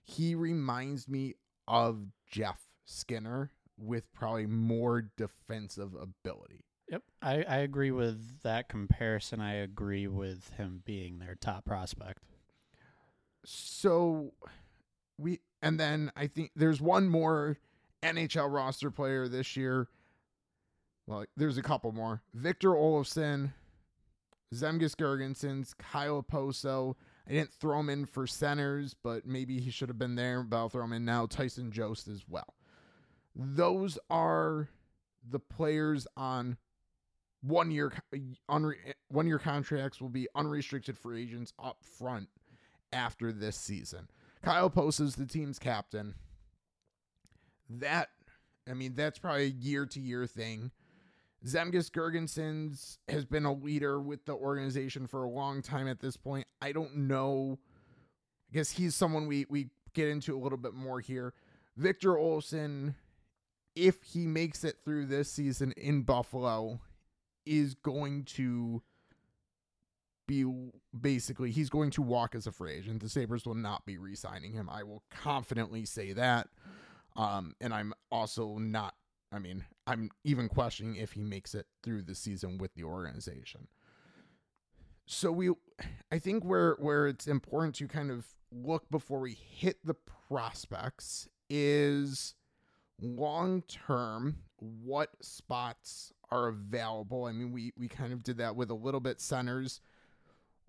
he reminds me of Jeff Skinner with probably more defensive ability. Yep, I, I agree with that comparison. I agree with him being their top prospect. So we and then I think there's one more NHL roster player this year well, there's a couple more. Victor Olofsson, Zemgus Girgensons, Kyle Okposo. I didn't throw him in for centers, but maybe he should have been there, but I'll throw him in now. Tyson Jost as well. Those are the players on one year unre, one year contracts will be unrestricted free agents up front after this season. Kyle Okposo is the team's captain. That I mean that's probably a year to year thing. Zemgus Girgensons has been a leader with the organization for a long time at this point. I don't know. I guess he's someone we, we get into a little bit more here. Victor Olofsson, if he makes it through this season in Buffalo, is going to be basically he's going to walk as a free agent. The Sabres will not be re-signing him. I will confidently say that. Um, and I'm also not I mean, I'm even questioning if he makes it through the season with the organization. So we I think where where it's important to kind of look before we hit the prospects is long term what spots are available. I mean, we we kind of did that with a little bit centers,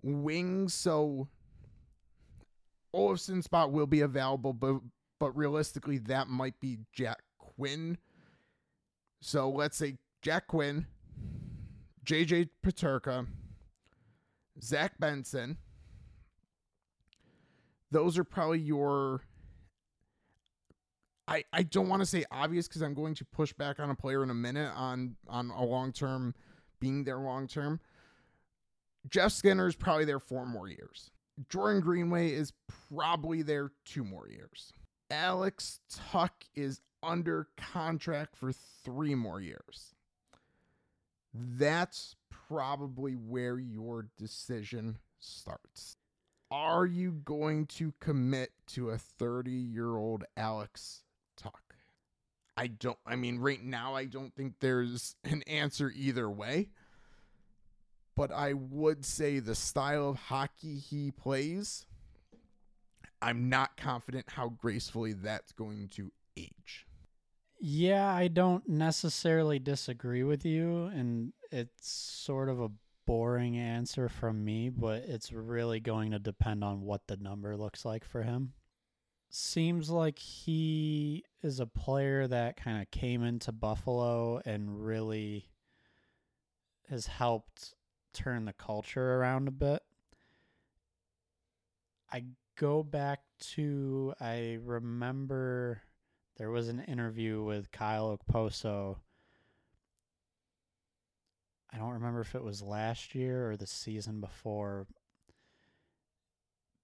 wings. So Olofsson spot will be available, but but realistically, that might be Jack Quinn so let's say Jack Quinn, JJ Peterka, Zach Benson. Those are probably your. I, I don't want to say obvious because I'm going to push back on a player in a minute on on a long term being there long term. Jeff Skinner is probably there four more years. Jordan Greenway is probably there two more years. Alex Tuch is under contract for three more years. That's probably where your decision starts. Are you going to commit to a 30 year old Alex Tuch? I don't, I mean, right now, I don't think there's an answer either way. But I would say the style of hockey he plays, I'm not confident how gracefully that's going to age. Yeah, I don't necessarily disagree with you, and it's sort of a boring answer from me, but it's really going to depend on what the number looks like for him. seems like he is a player that kind of came into Buffalo and really has helped turn the culture around a bit. I go back to I remember there was an interview with Kyle Okposo. I don't remember if it was last year or the season before.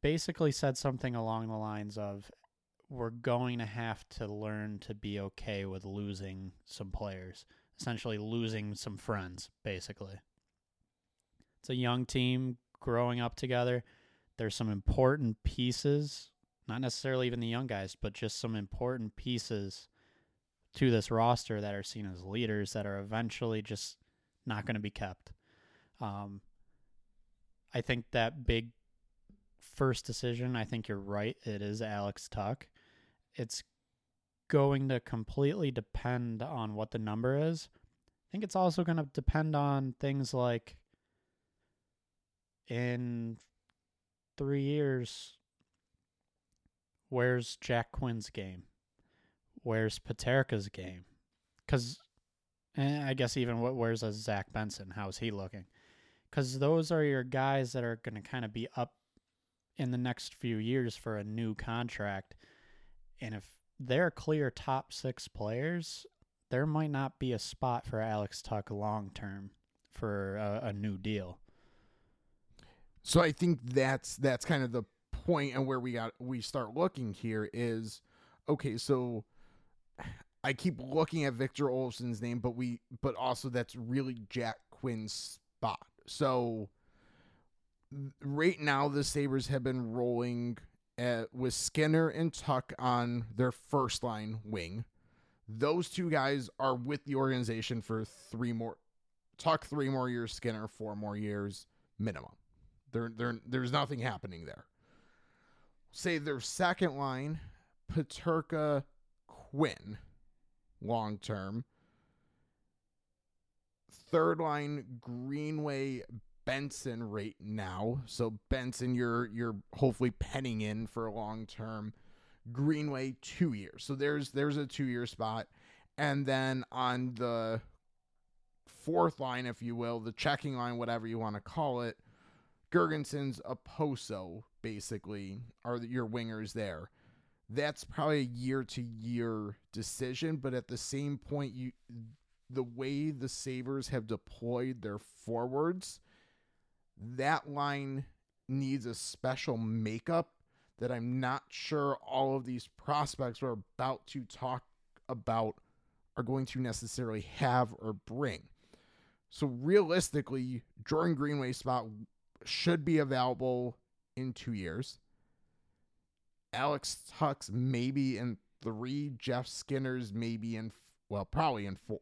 Basically said something along the lines of we're going to have to learn to be okay with losing some players, essentially losing some friends, basically. It's a young team growing up together. There's some important pieces, not necessarily even the young guys, but just some important pieces to this roster that are seen as leaders that are eventually just not going to be kept. Um, I think that big first decision, I think you're right. It is Alex Tuch. It's going to completely depend on what the number is. I think it's also going to depend on things like in three years, where's Jack Quinn's game? Where's Peterka's game? Because eh, I guess even what where's a Zach Benson? How's he looking? Because those are your guys that are going to kind of be up in the next few years for a new contract. And if they're clear top six players, there might not be a spot for Alex Tuch long term for a, a new deal. So I think that's that's kind of the point and where we got we start looking here is okay, so I keep looking at Victor Olofsson's name, but we but also that's really Jack Quinn's spot. So right now the Sabres have been rolling at, with Skinner and Tuch on their first line wing. Those two guys are with the organization for three more Tuch three more years, Skinner four more years minimum. There, there, there's nothing happening there. Say their second line, Peterka Quinn, long term. Third line, Greenway Benson right now. So Benson, you're you're hopefully penning in for a long term. Greenway two years. So there's there's a two year spot, and then on the fourth line, if you will, the checking line, whatever you want to call it, Girgensons, Okposo, basically, are your wingers there. That's probably a year to year decision, but at the same point, you the way the Sabres have deployed their forwards, that line needs a special makeup that I'm not sure all of these prospects we're about to talk about are going to necessarily have or bring. So realistically, Jordan Greenway's spot should be available in two years. Alex Tuch's maybe in three. Jeff Skinner's maybe in, well, probably in four.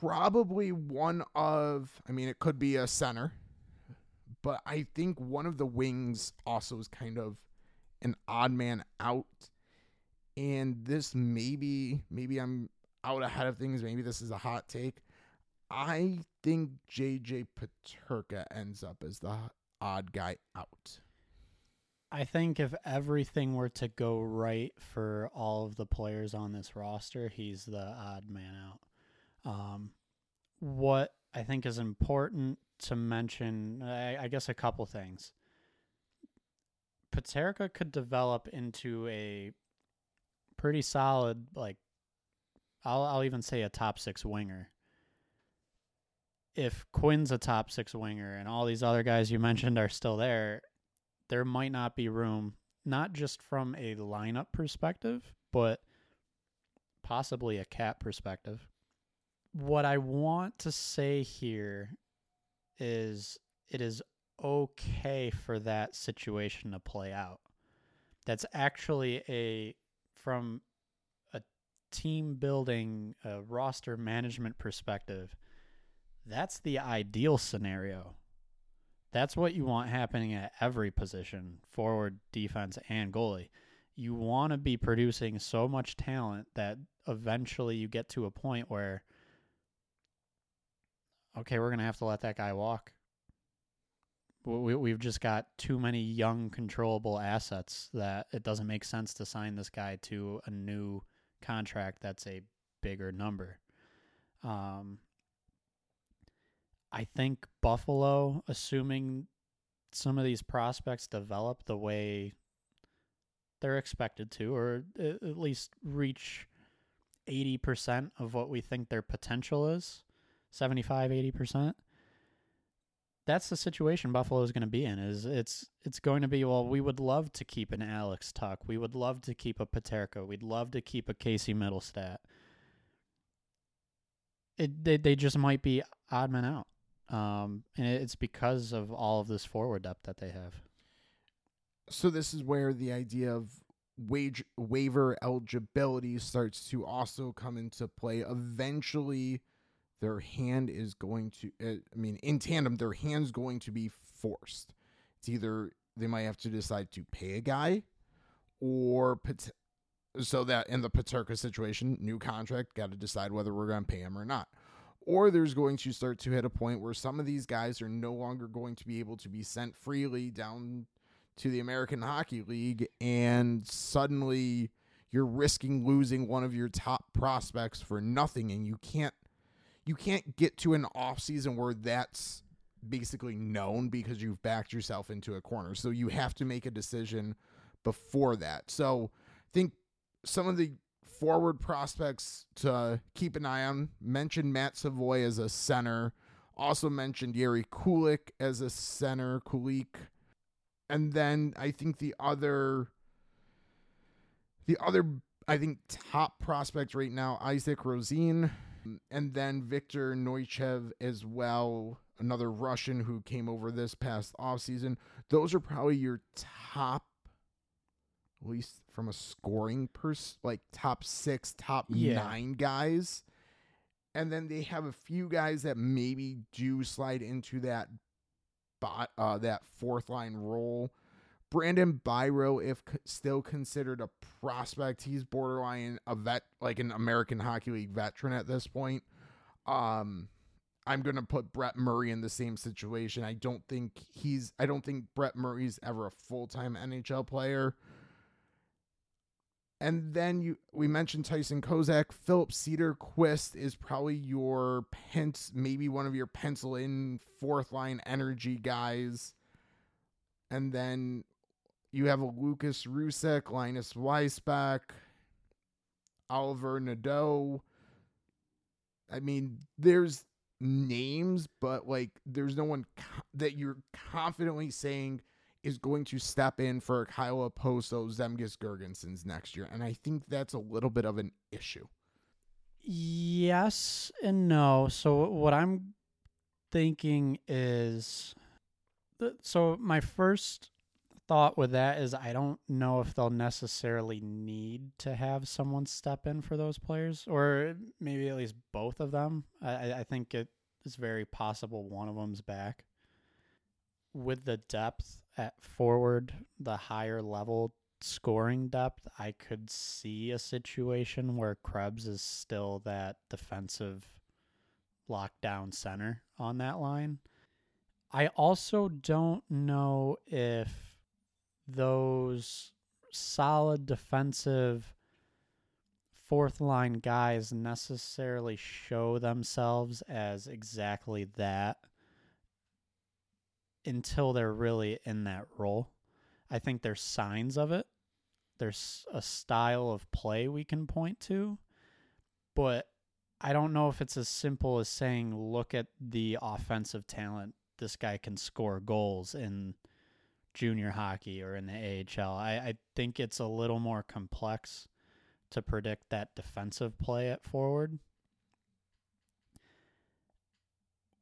Probably one of, I mean, it could be a center, but I think one of the wings also is kind of an odd man out. And this maybe, maybe I'm out ahead of things. Maybe this is a hot take. I think JJ Peterka ends up as the odd guy out. I think if everything were to go right for all of the players on this roster, he's the odd man out. Um, what I think is important to mention, I, I guess, a couple things. Peterka could develop into a pretty solid, like, I'll, I'll even say a top six winger if Quinn's a top six winger and all these other guys you mentioned are still there, there might not be room, not just from a lineup perspective, but possibly a cap perspective. What I want to say here is it is okay for that situation to play out. That's actually a, from a team building, a roster management perspective that's the ideal scenario. That's what you want happening at every position forward, defense, and goalie. You want to be producing so much talent that eventually you get to a point where, okay, we're going to have to let that guy walk. We, we've just got too many young, controllable assets that it doesn't make sense to sign this guy to a new contract that's a bigger number. Um, I think Buffalo, assuming some of these prospects develop the way they're expected to, or at least reach 80% of what we think their potential is 75 80% that's the situation Buffalo is going to be in. Is it's it's going to be well, we would love to keep an Alex Tuch. we would love to keep a Peterka. we'd love to keep a Casey Mittelstadt. It they they just might be odd men out, um, and it's because of all of this forward depth that they have. So this is where the idea of wage waiver eligibility starts to also come into play. Eventually their hand is going to uh, i mean in tandem their hand's going to be forced it's either they might have to decide to pay a guy or so that in the Peterka situation new contract got to decide whether we're going to pay him or not or there's going to start to hit a point where some of these guys are no longer going to be able to be sent freely down to the American Hockey League and suddenly you're risking losing one of your top prospects for nothing and you can't you can't get to an off season where that's basically known because you've backed yourself into a corner. So you have to make a decision before that. So I think some of the forward prospects to keep an eye on mentioned Matt Savoy as a center. Also mentioned Jiri Kulich as a center, Kulich. And then I think the other the other I think top prospect right now, Isaac Rosén, and then Victor Neuchev as well, another Russian who came over this past offseason. Those are probably your top, at least from a scoring pers like top six, top yeah. nine guys. And then they have a few guys that maybe do slide into that bot, uh, that fourth line role. Brandon Biro, if c- still considered a prospect, he's borderline a vet, like an American Hockey League veteran at this point. Um, I'm gonna put Brett Murray in the same situation. I don't think he's. I don't think Brett Murray's ever a full time NHL player. And then you, we mentioned Tyson Kozak. Filip Cederqvist is probably your pence, maybe one of your pencil in fourth line energy guys. And then you have a Lukas Rousek, Linus Weissbach, Oliver Nadeau. I mean, there's names, but like there's no one co- that you're confidently saying is going to step in for Kyle Okposo, Zemgus Girgensons next year. And I think that's a little bit of an issue. Yes and no. So what I'm thinking is so my first thought with that is I don't know if they'll necessarily need to have someone step in for those players, or maybe at least both of them. I, I think it is very possible one of them's back. With the depth at forward, the higher level scoring depth, I could see a situation where Krebs is still that defensive lockdown center on that line. I also don't know if those solid defensive fourth line guys necessarily show themselves as exactly that until they're really in that role. I think there's signs of it. There's a style of play we can point to, but I don't know if it's as simple as saying, look at the offensive talent. This guy can score goals in junior hockey or in the AHL. I, I think it's a little more complex to predict that defensive play at forward.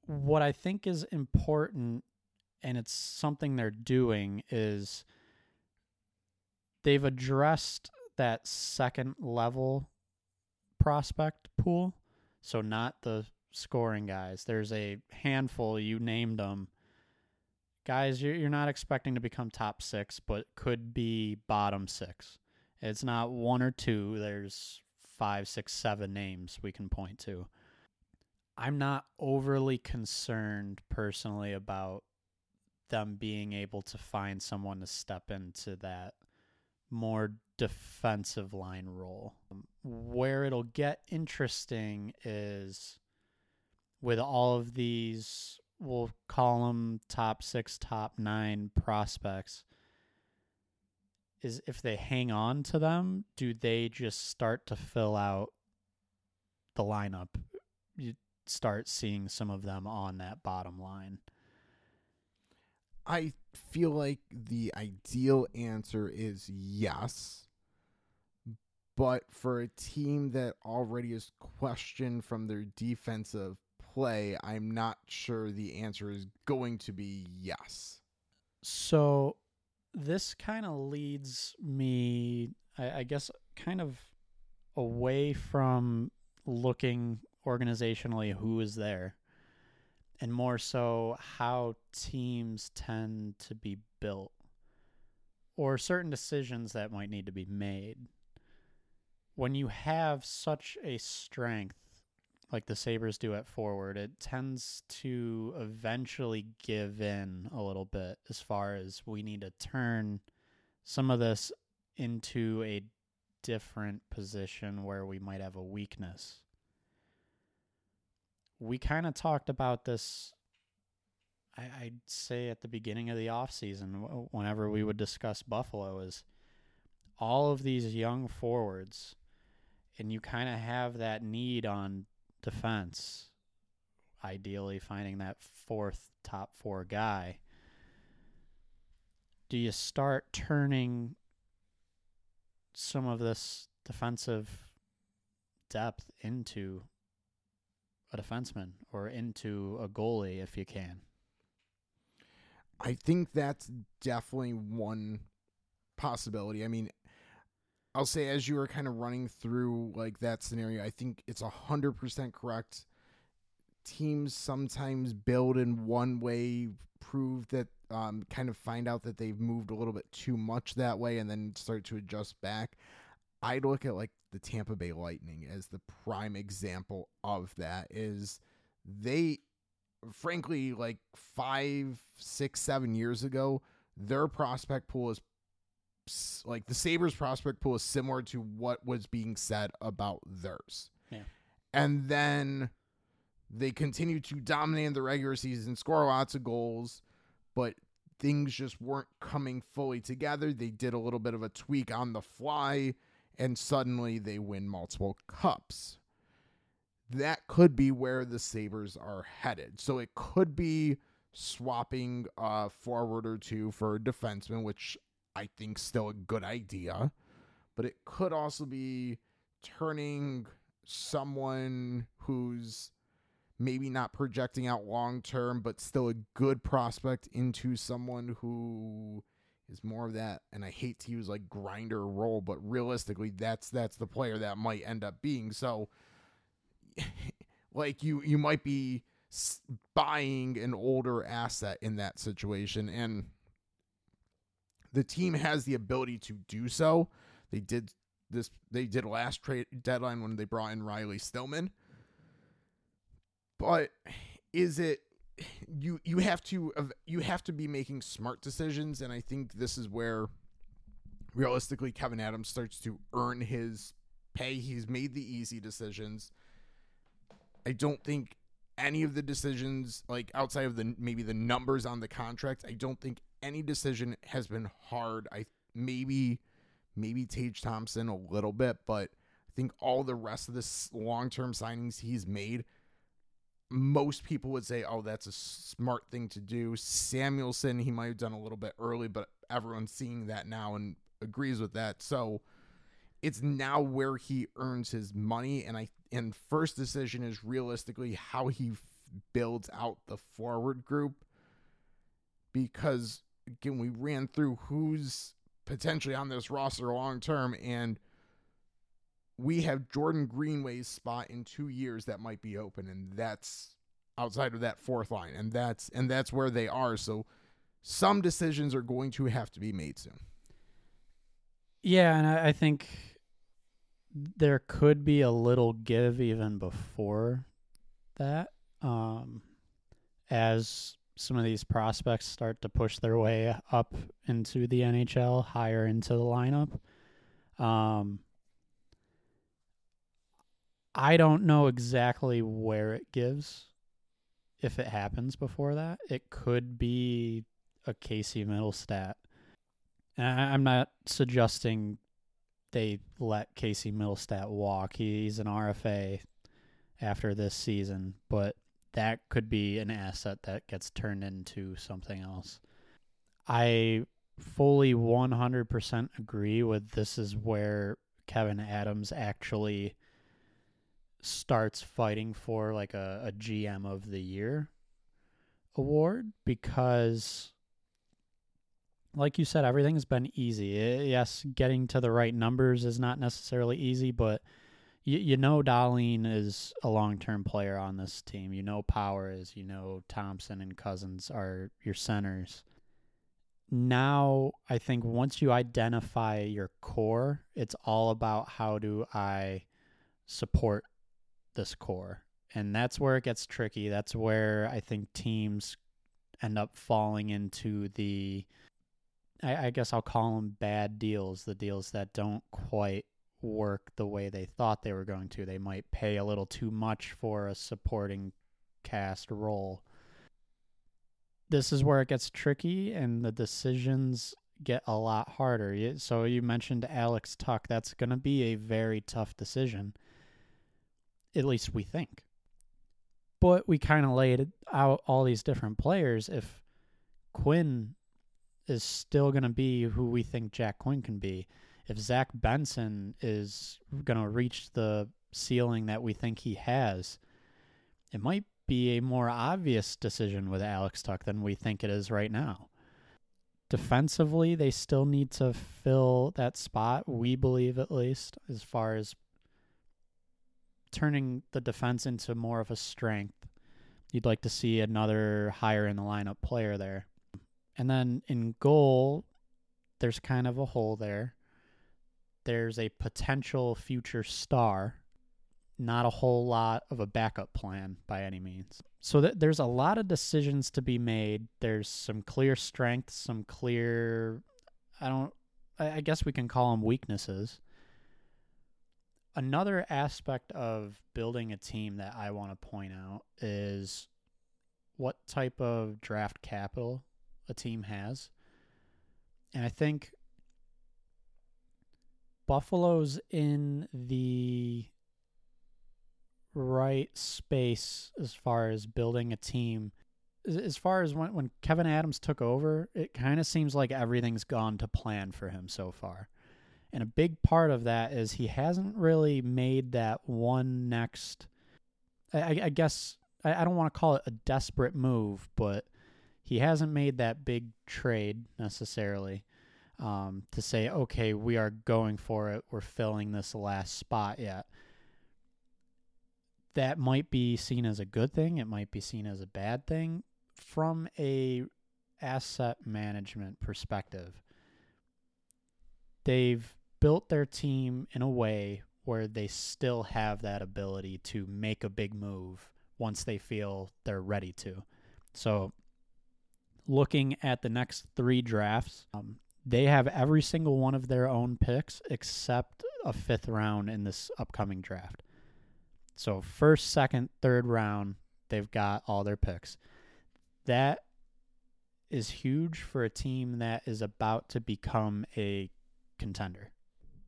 What I think is important, and it's something they're doing, is they've addressed that second level prospect pool. So, not the scoring guys. There's a handful, you named them, guys, you're, you're not expecting to become top six, but could be bottom six. It's not one or two. There's five, six, seven names we can point to. I'm not overly concerned personally about them being able to find someone to step into that more defensive line role. Um, where it'll get interesting is with all of these, we'll call them top six, top nine prospects. Is if they hang on to them, do they just start to fill out the lineup? You start seeing some of them on that bottom line. I feel like the ideal answer is yes. But for a team that already is questioned from their defensive play, I'm not sure the answer is going to be yes. So this kind of leads me, I, I guess, kind of away from looking organizationally who is there and more so how teams tend to be built or certain decisions that might need to be made. When you have such a strength like the Sabres do at forward, it tends to eventually give in a little bit as far as we need to turn some of this into a different position where we might have a weakness. We kind of talked about this, I, I'd say, at the beginning of the offseason, whenever we would discuss Buffalo, is all of these young forwards, and you kind of have that need on defense, ideally finding that fourth top four guy, do you start turning some of this defensive depth into a defenseman or into a goalie if you can? I think that's definitely one possibility. I mean, I'll say as you were kind of running through like that scenario, I think it's a hundred percent correct. Teams sometimes build in one way, prove that, um, kind of find out that they've moved a little bit too much that way, and then start to adjust back. I'd look at like the Tampa Bay Lightning as the prime example of that. Is they, frankly, like five, six, seven years ago, their prospect pool is like the Sabres prospect pool is similar to what was being said about theirs. Yeah. And then they continue to dominate in the regular season, score lots of goals, but things just weren't coming fully together. They did a little bit of a tweak on the fly, and suddenly they win multiple cups. That could be where the Sabres are headed. So it could be swapping a forward or two for a defenseman, which I think still a good idea, but it could also be turning someone who's maybe not projecting out long term, but still a good prospect into someone who is more of that. And I hate to use like grinder role, but realistically, that's that's the player that might end up being. So, like you you might be buying an older asset in that situation, and the team has the ability to do so. They did this. They did last trade deadline when they brought in Riley Stillman. But is it you? You have to you have to be making smart decisions, and I think this is where realistically Kevyn Adams starts to earn his pay. He's made the easy decisions. I don't think any of the decisions, like outside of the maybe the numbers on the contract, I don't think any decision has been hard. I maybe maybe Tage Thompson a little bit, but I think all the rest of the long term signings he's made, most people would say, oh, that's a smart thing to do. Samuelsson, he might have done a little bit early, but everyone's seeing that now and agrees with that. So it's now where he earns his money, and I and first decision is realistically how he f- builds out the forward group because again, we ran through who's potentially on this roster long term, and we have Jordan Greenway's spot in two years that might be open, and that's outside of that fourth line, and that's and that's where they are. So some decisions are going to have to be made soon. Yeah, and I, I think there could be a little give even before that, um, as some of these prospects start to push their way up into the NHL, higher into the lineup. Um, I don't know exactly where it gives if it happens before that. It could be a Casey Mittelstadt. And I'm not suggesting they let Casey Mittelstadt walk. He's an RFA after this season, but that could be an asset that gets turned into something else. I fully 100% agree with this is where Kevyn Adams actually starts fighting for like a, a GM of the year award because like you said everything's been easy. Yes, getting to the right numbers is not necessarily easy, but you, you know Dahlin is a long-term player on this team. You know Power is, you know Thompson and Cozens are your centers. Now, I think once you identify your core, it's all about how do I support this core. And that's where it gets tricky. That's where I think teams end up falling into the I, I guess I'll call them bad deals, the deals that don't quite work the way they thought they were going to. They might pay a little too much for a supporting cast role. This is where it gets tricky and the decisions get a lot harder. So you mentioned Alex Tuch. That's going to be a very tough decision. At least we think. But we kind of laid out all these different players. If Quinn is still going to be who we think Jack Quinn can be, if Zach Benson is going to reach the ceiling that we think he has, it might be a more obvious decision with Alex Tuch than we think it is right now. Defensively, they still need to fill that spot, we believe at least, as far as turning the defense into more of a strength. You'd like to see another higher in the lineup player there. And then in goal, there's kind of a hole there. There's a potential future star, not a whole lot of a backup plan by any means. So th- there's a lot of decisions to be made. There's some clear strengths, some clear, I don't, I, I guess we can call them weaknesses. Another aspect of building a team that I want to point out is what type of draft capital a team has. And I think Buffalo's in the right space as far as building a team. As- far as when, when Kevyn Adams took over, it kind of seems like everything's gone to plan for him so far. And a big part of that is he hasn't really made that one next. I, I- guess I, I don't want to call it a desperate move, but he hasn't made that big trade necessarily um, to say, okay, we are going for it. We're filling this last spot yet. That might be seen as a good thing. It might be seen as a bad thing from a asset management perspective. They've built their team in a way where they still have that ability to make a big move once they feel they're ready to. So, looking at the next three drafts, um, they have every single one of their own picks except a fifth round in this upcoming draft. So, first, second, third round, they've got all their picks. That is huge for a team that is about to become a contender.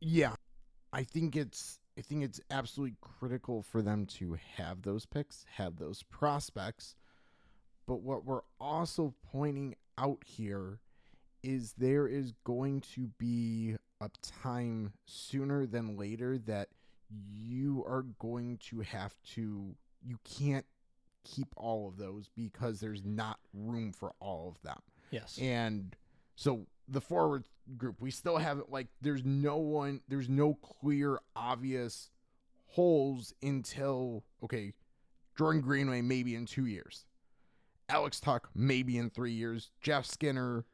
Yeah, I think it's I think it's absolutely critical for them to have those picks, have those prospects. But what we're also pointing out here is there is going to be a time sooner than later that you are going to have to you can't keep all of those because there's not room for all of them. Yes. And so the forward group, we still haven't like there's no one there's no clear obvious holes until okay, Jordan Greenway maybe in 2 years. Alex Tuch maybe in 3 years, Jeff Skinner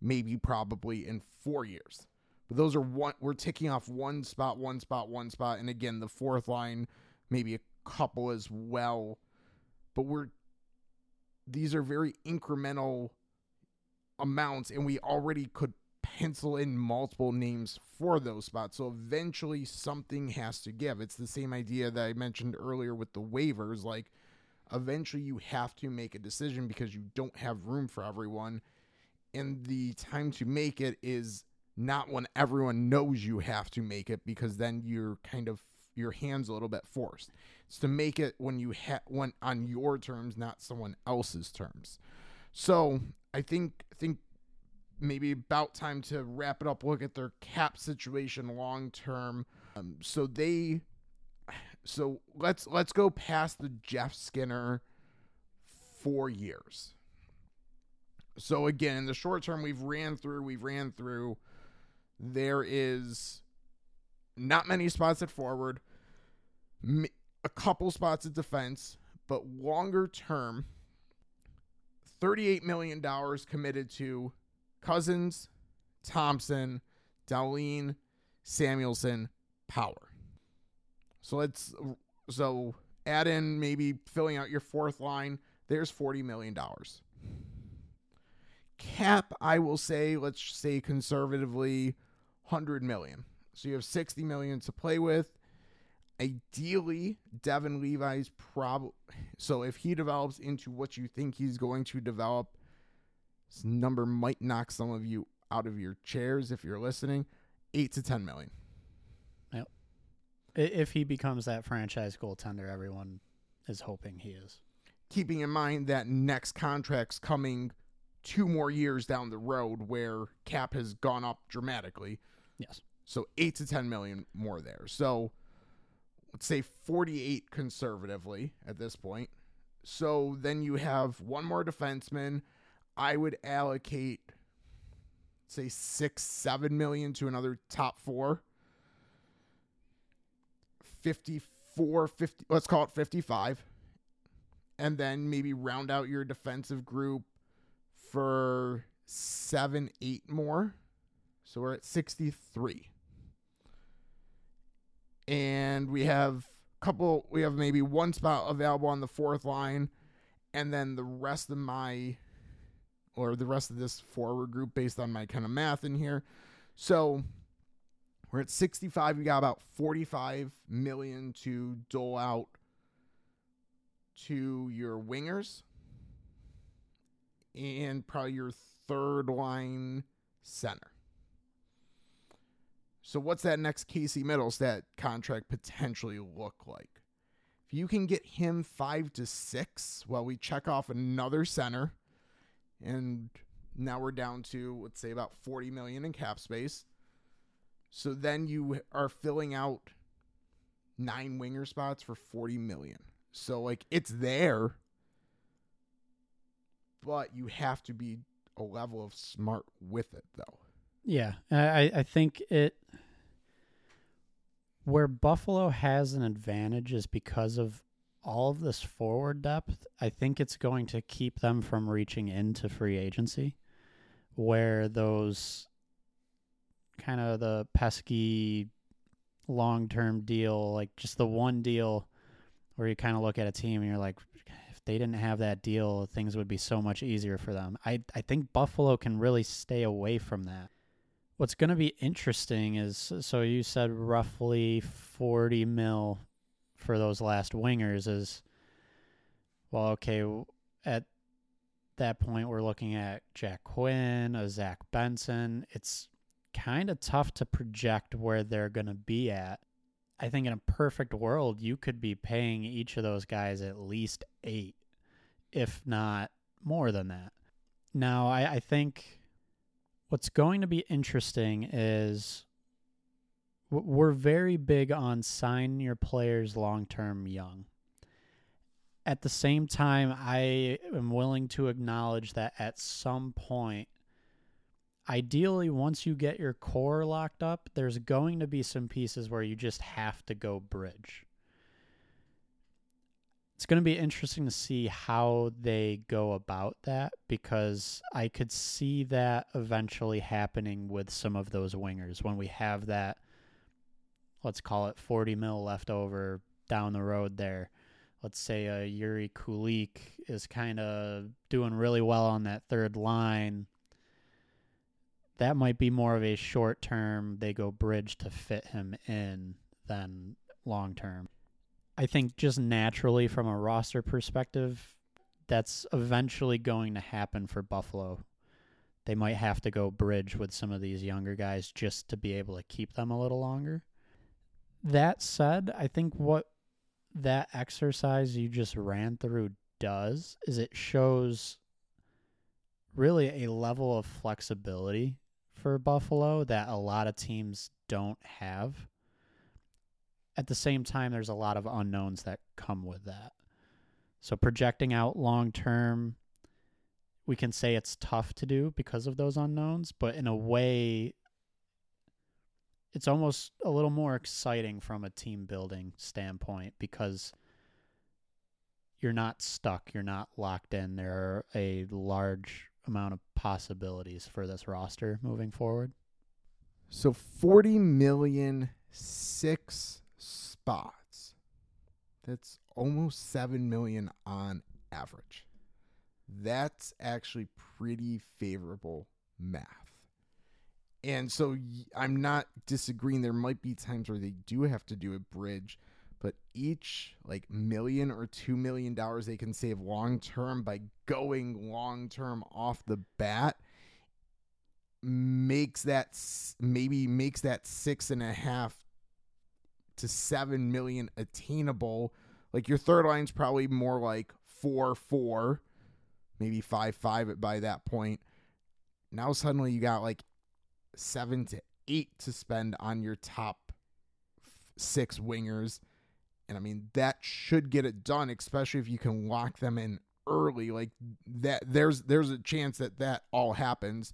maybe probably in 4 years. But those are one we're ticking off one spot, one spot, one spot and again the fourth line maybe a couple as well. But we're these are very incremental amounts, and we already could pencil in multiple names for those spots. So eventually something has to give. It's the same idea that I mentioned earlier with the waivers. Like, eventually you have to make a decision because you don't have room for everyone. And the time to make it is not when everyone knows you have to make it because then you're kind of your hands a little bit forced. It's to make it when you ha- when on your terms, not someone else's terms. So I think think maybe about time to wrap it up. Look at their cap situation long term. Um, so they, so let's let's go past the Jeff Skinner four years. So again, in the short term, we've ran through, we've ran through. There is not many spots at forward, a couple spots at defense, but longer term, $38 million committed to Cozens, Thompson, Dahlin, Samuelsson, Power. So let's so add in maybe filling out your fourth line. There's $40 million. Cap, I will say, let's say conservatively, 100 million. So you have 60 million to play with. Ideally, Devon Levi's probably so if he develops into what you think he's going to develop, this number might knock some of you out of your chairs if you're listening. Eight to ten million. Yep. If he becomes that franchise goaltender, everyone is hoping he is. Keeping in mind that next contract's coming two more years down the road where cap has gone up dramatically. Yes. So eight to ten million more there. So let's say 48 conservatively at this point. So then you have one more defenseman. I would allocate say six, seven million to another top four. 54, 50, let's call it 55. And then maybe round out your defensive group for seven, eight more. So we're at 63 and we have a couple we have maybe one spot available on the fourth line and then the rest of my or the rest of this forward group based on my kind of math in here. So we're at 65 we got about 45 million to dole out to your wingers. And probably your third line center so what's that next Casey Mittelstadt contract potentially look like? If you can get him five to six, while we check off another center, and now we're down to let's say about 40 million in cap space. So then you are filling out nine winger spots for 40 million. So like it's there, but you have to be a level of smart with it though. Yeah, I I think it where Buffalo has an advantage is because of all of this forward depth. I think it's going to keep them from reaching into free agency, where those kind of the pesky long term deal, like just the one deal where you kind of look at a team and you're like, if they didn't have that deal, things would be so much easier for them. I I think Buffalo can really stay away from that. What's going to be interesting is so you said roughly 40 mil for those last wingers is well okay at that point we're looking at Jack Quinn, a Zach Benson. It's kind of tough to project where they're going to be at. I think in a perfect world you could be paying each of those guys at least 8 if not more than that. Now, I, I think What's going to be interesting is we're very big on sign your players long term young. At the same time, I am willing to acknowledge that at some point, ideally, once you get your core locked up, there's going to be some pieces where you just have to go bridge it's going to be interesting to see how they go about that because I could see that eventually happening with some of those wingers when we have that let's call it 40 mil left over down the road there let's say a Jiri Kulich is kind of doing really well on that third line, that might be more of a short term, they go bridge to fit him in than long term. I think just naturally from a roster perspective, that's eventually going to happen for Buffalo. They might have to go bridge with some of these younger guys just to be able to keep them a little longer. That said, I think what that exercise you just ran through does is it shows really a level of flexibility for Buffalo that a lot of teams don't have. At the same time, there's a lot of unknowns that come with that. So, projecting out long term, we can say it's tough to do because of those unknowns, but in a way, it's almost a little more exciting from a team building standpoint because you're not stuck, you're not locked in. There are a large amount of possibilities for this roster moving forward. So 40 million six spots. That's almost 7 million on average. That's actually pretty favorable math. And so I'm not disagreeing. There might be times where they do have to do a bridge, but each like million or two million dollars they can save long term by going long term off the bat makes that maybe makes that six and a half to seven million attainable. Like your third line's probably more like four four, maybe five five by that point. Now suddenly you got like seven to eight to spend on your top six wingers. And I mean, that should get it done, especially if you can lock them in early. Like that, there's there's a chance that that all happens,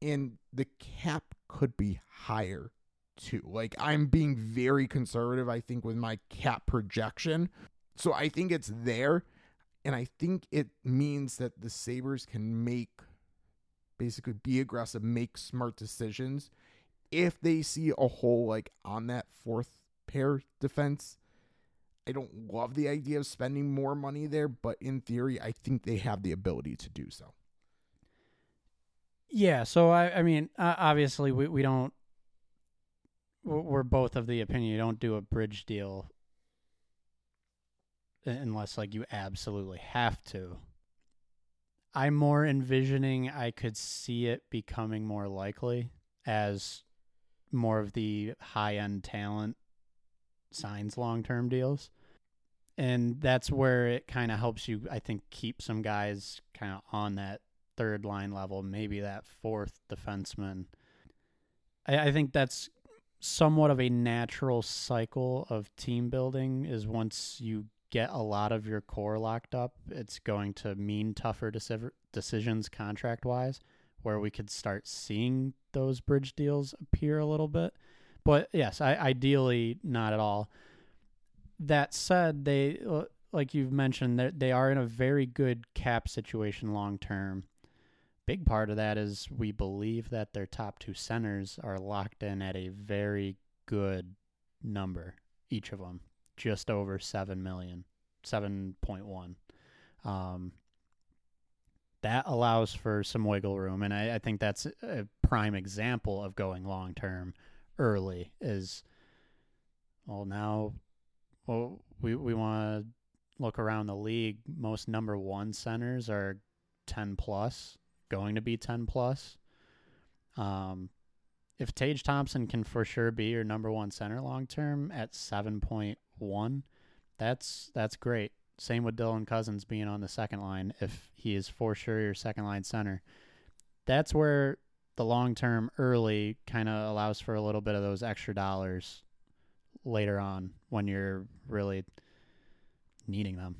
and the cap could be higher too. Like I'm being very conservative, I think, with my cap projection. So I think it's there, and I think it means that the Sabres can make basically be aggressive, make smart decisions. If they see a hole like on that fourth pair defense, I don't love the idea of spending more money there, but in theory, I think they have the ability to do so. Yeah, so I, I mean, obviously, we, we don't. We're both of the opinion you don't do a bridge deal unless like you absolutely have to. I'm more envisioning I could see it becoming more likely as more of the high end talent signs long term deals. And that's where it kind of helps you, I think, keep some guys kind of on that third line level, maybe that fourth defenseman. I, I think that's somewhat of a natural cycle of team building is once you get a lot of your core locked up, it's going to mean tougher deci- decisions contract wise, where we could start seeing those bridge deals appear a little bit. But yes, I, ideally not at all. That said, they like you've mentioned that they are in a very good cap situation long term. Big part of that is we believe that their top two centers are locked in at a very good number, each of them just over 7 million, 7.1. Um, that allows for some wiggle room. And I, I think that's a prime example of going long term early is, well, now well, we, we want to look around the league. Most number one centers are 10 plus, going to be 10 plus. Um, if Tage Thompson can for sure be your number one center long term at 7.1, that's that's great. Same with Dylan Cozens being on the second line if he is for sure your second line center. That's where the long term early kind of allows for a little bit of those extra dollars later on when you're really needing them.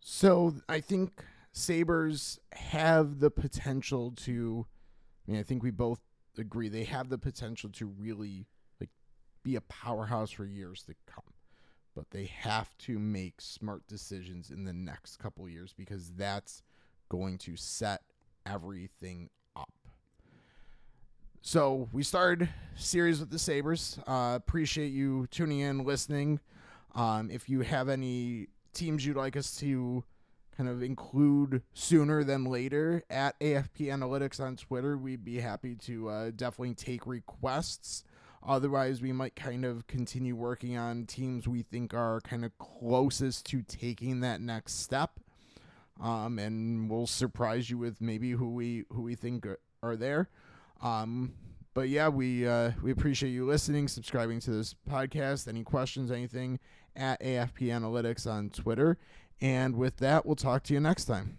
So I think Sabres have the potential to I mean I think we both agree they have the potential to really like be a powerhouse for years to come but they have to make smart decisions in the next couple years because that's going to set everything up. So we started series with the Sabres. Uh, appreciate you tuning in, listening. Um, if you have any teams you'd like us to kind of include sooner than later at AFP Analytics on Twitter, we'd be happy to uh, definitely take requests. Otherwise, we might kind of continue working on teams we think are kind of closest to taking that next step. Um, and we'll surprise you with maybe who we who we think are, there. Um, but yeah, we uh, we appreciate you listening, subscribing to this podcast. Any questions, anything at AFP Analytics on Twitter. And with that, we'll talk to you next time.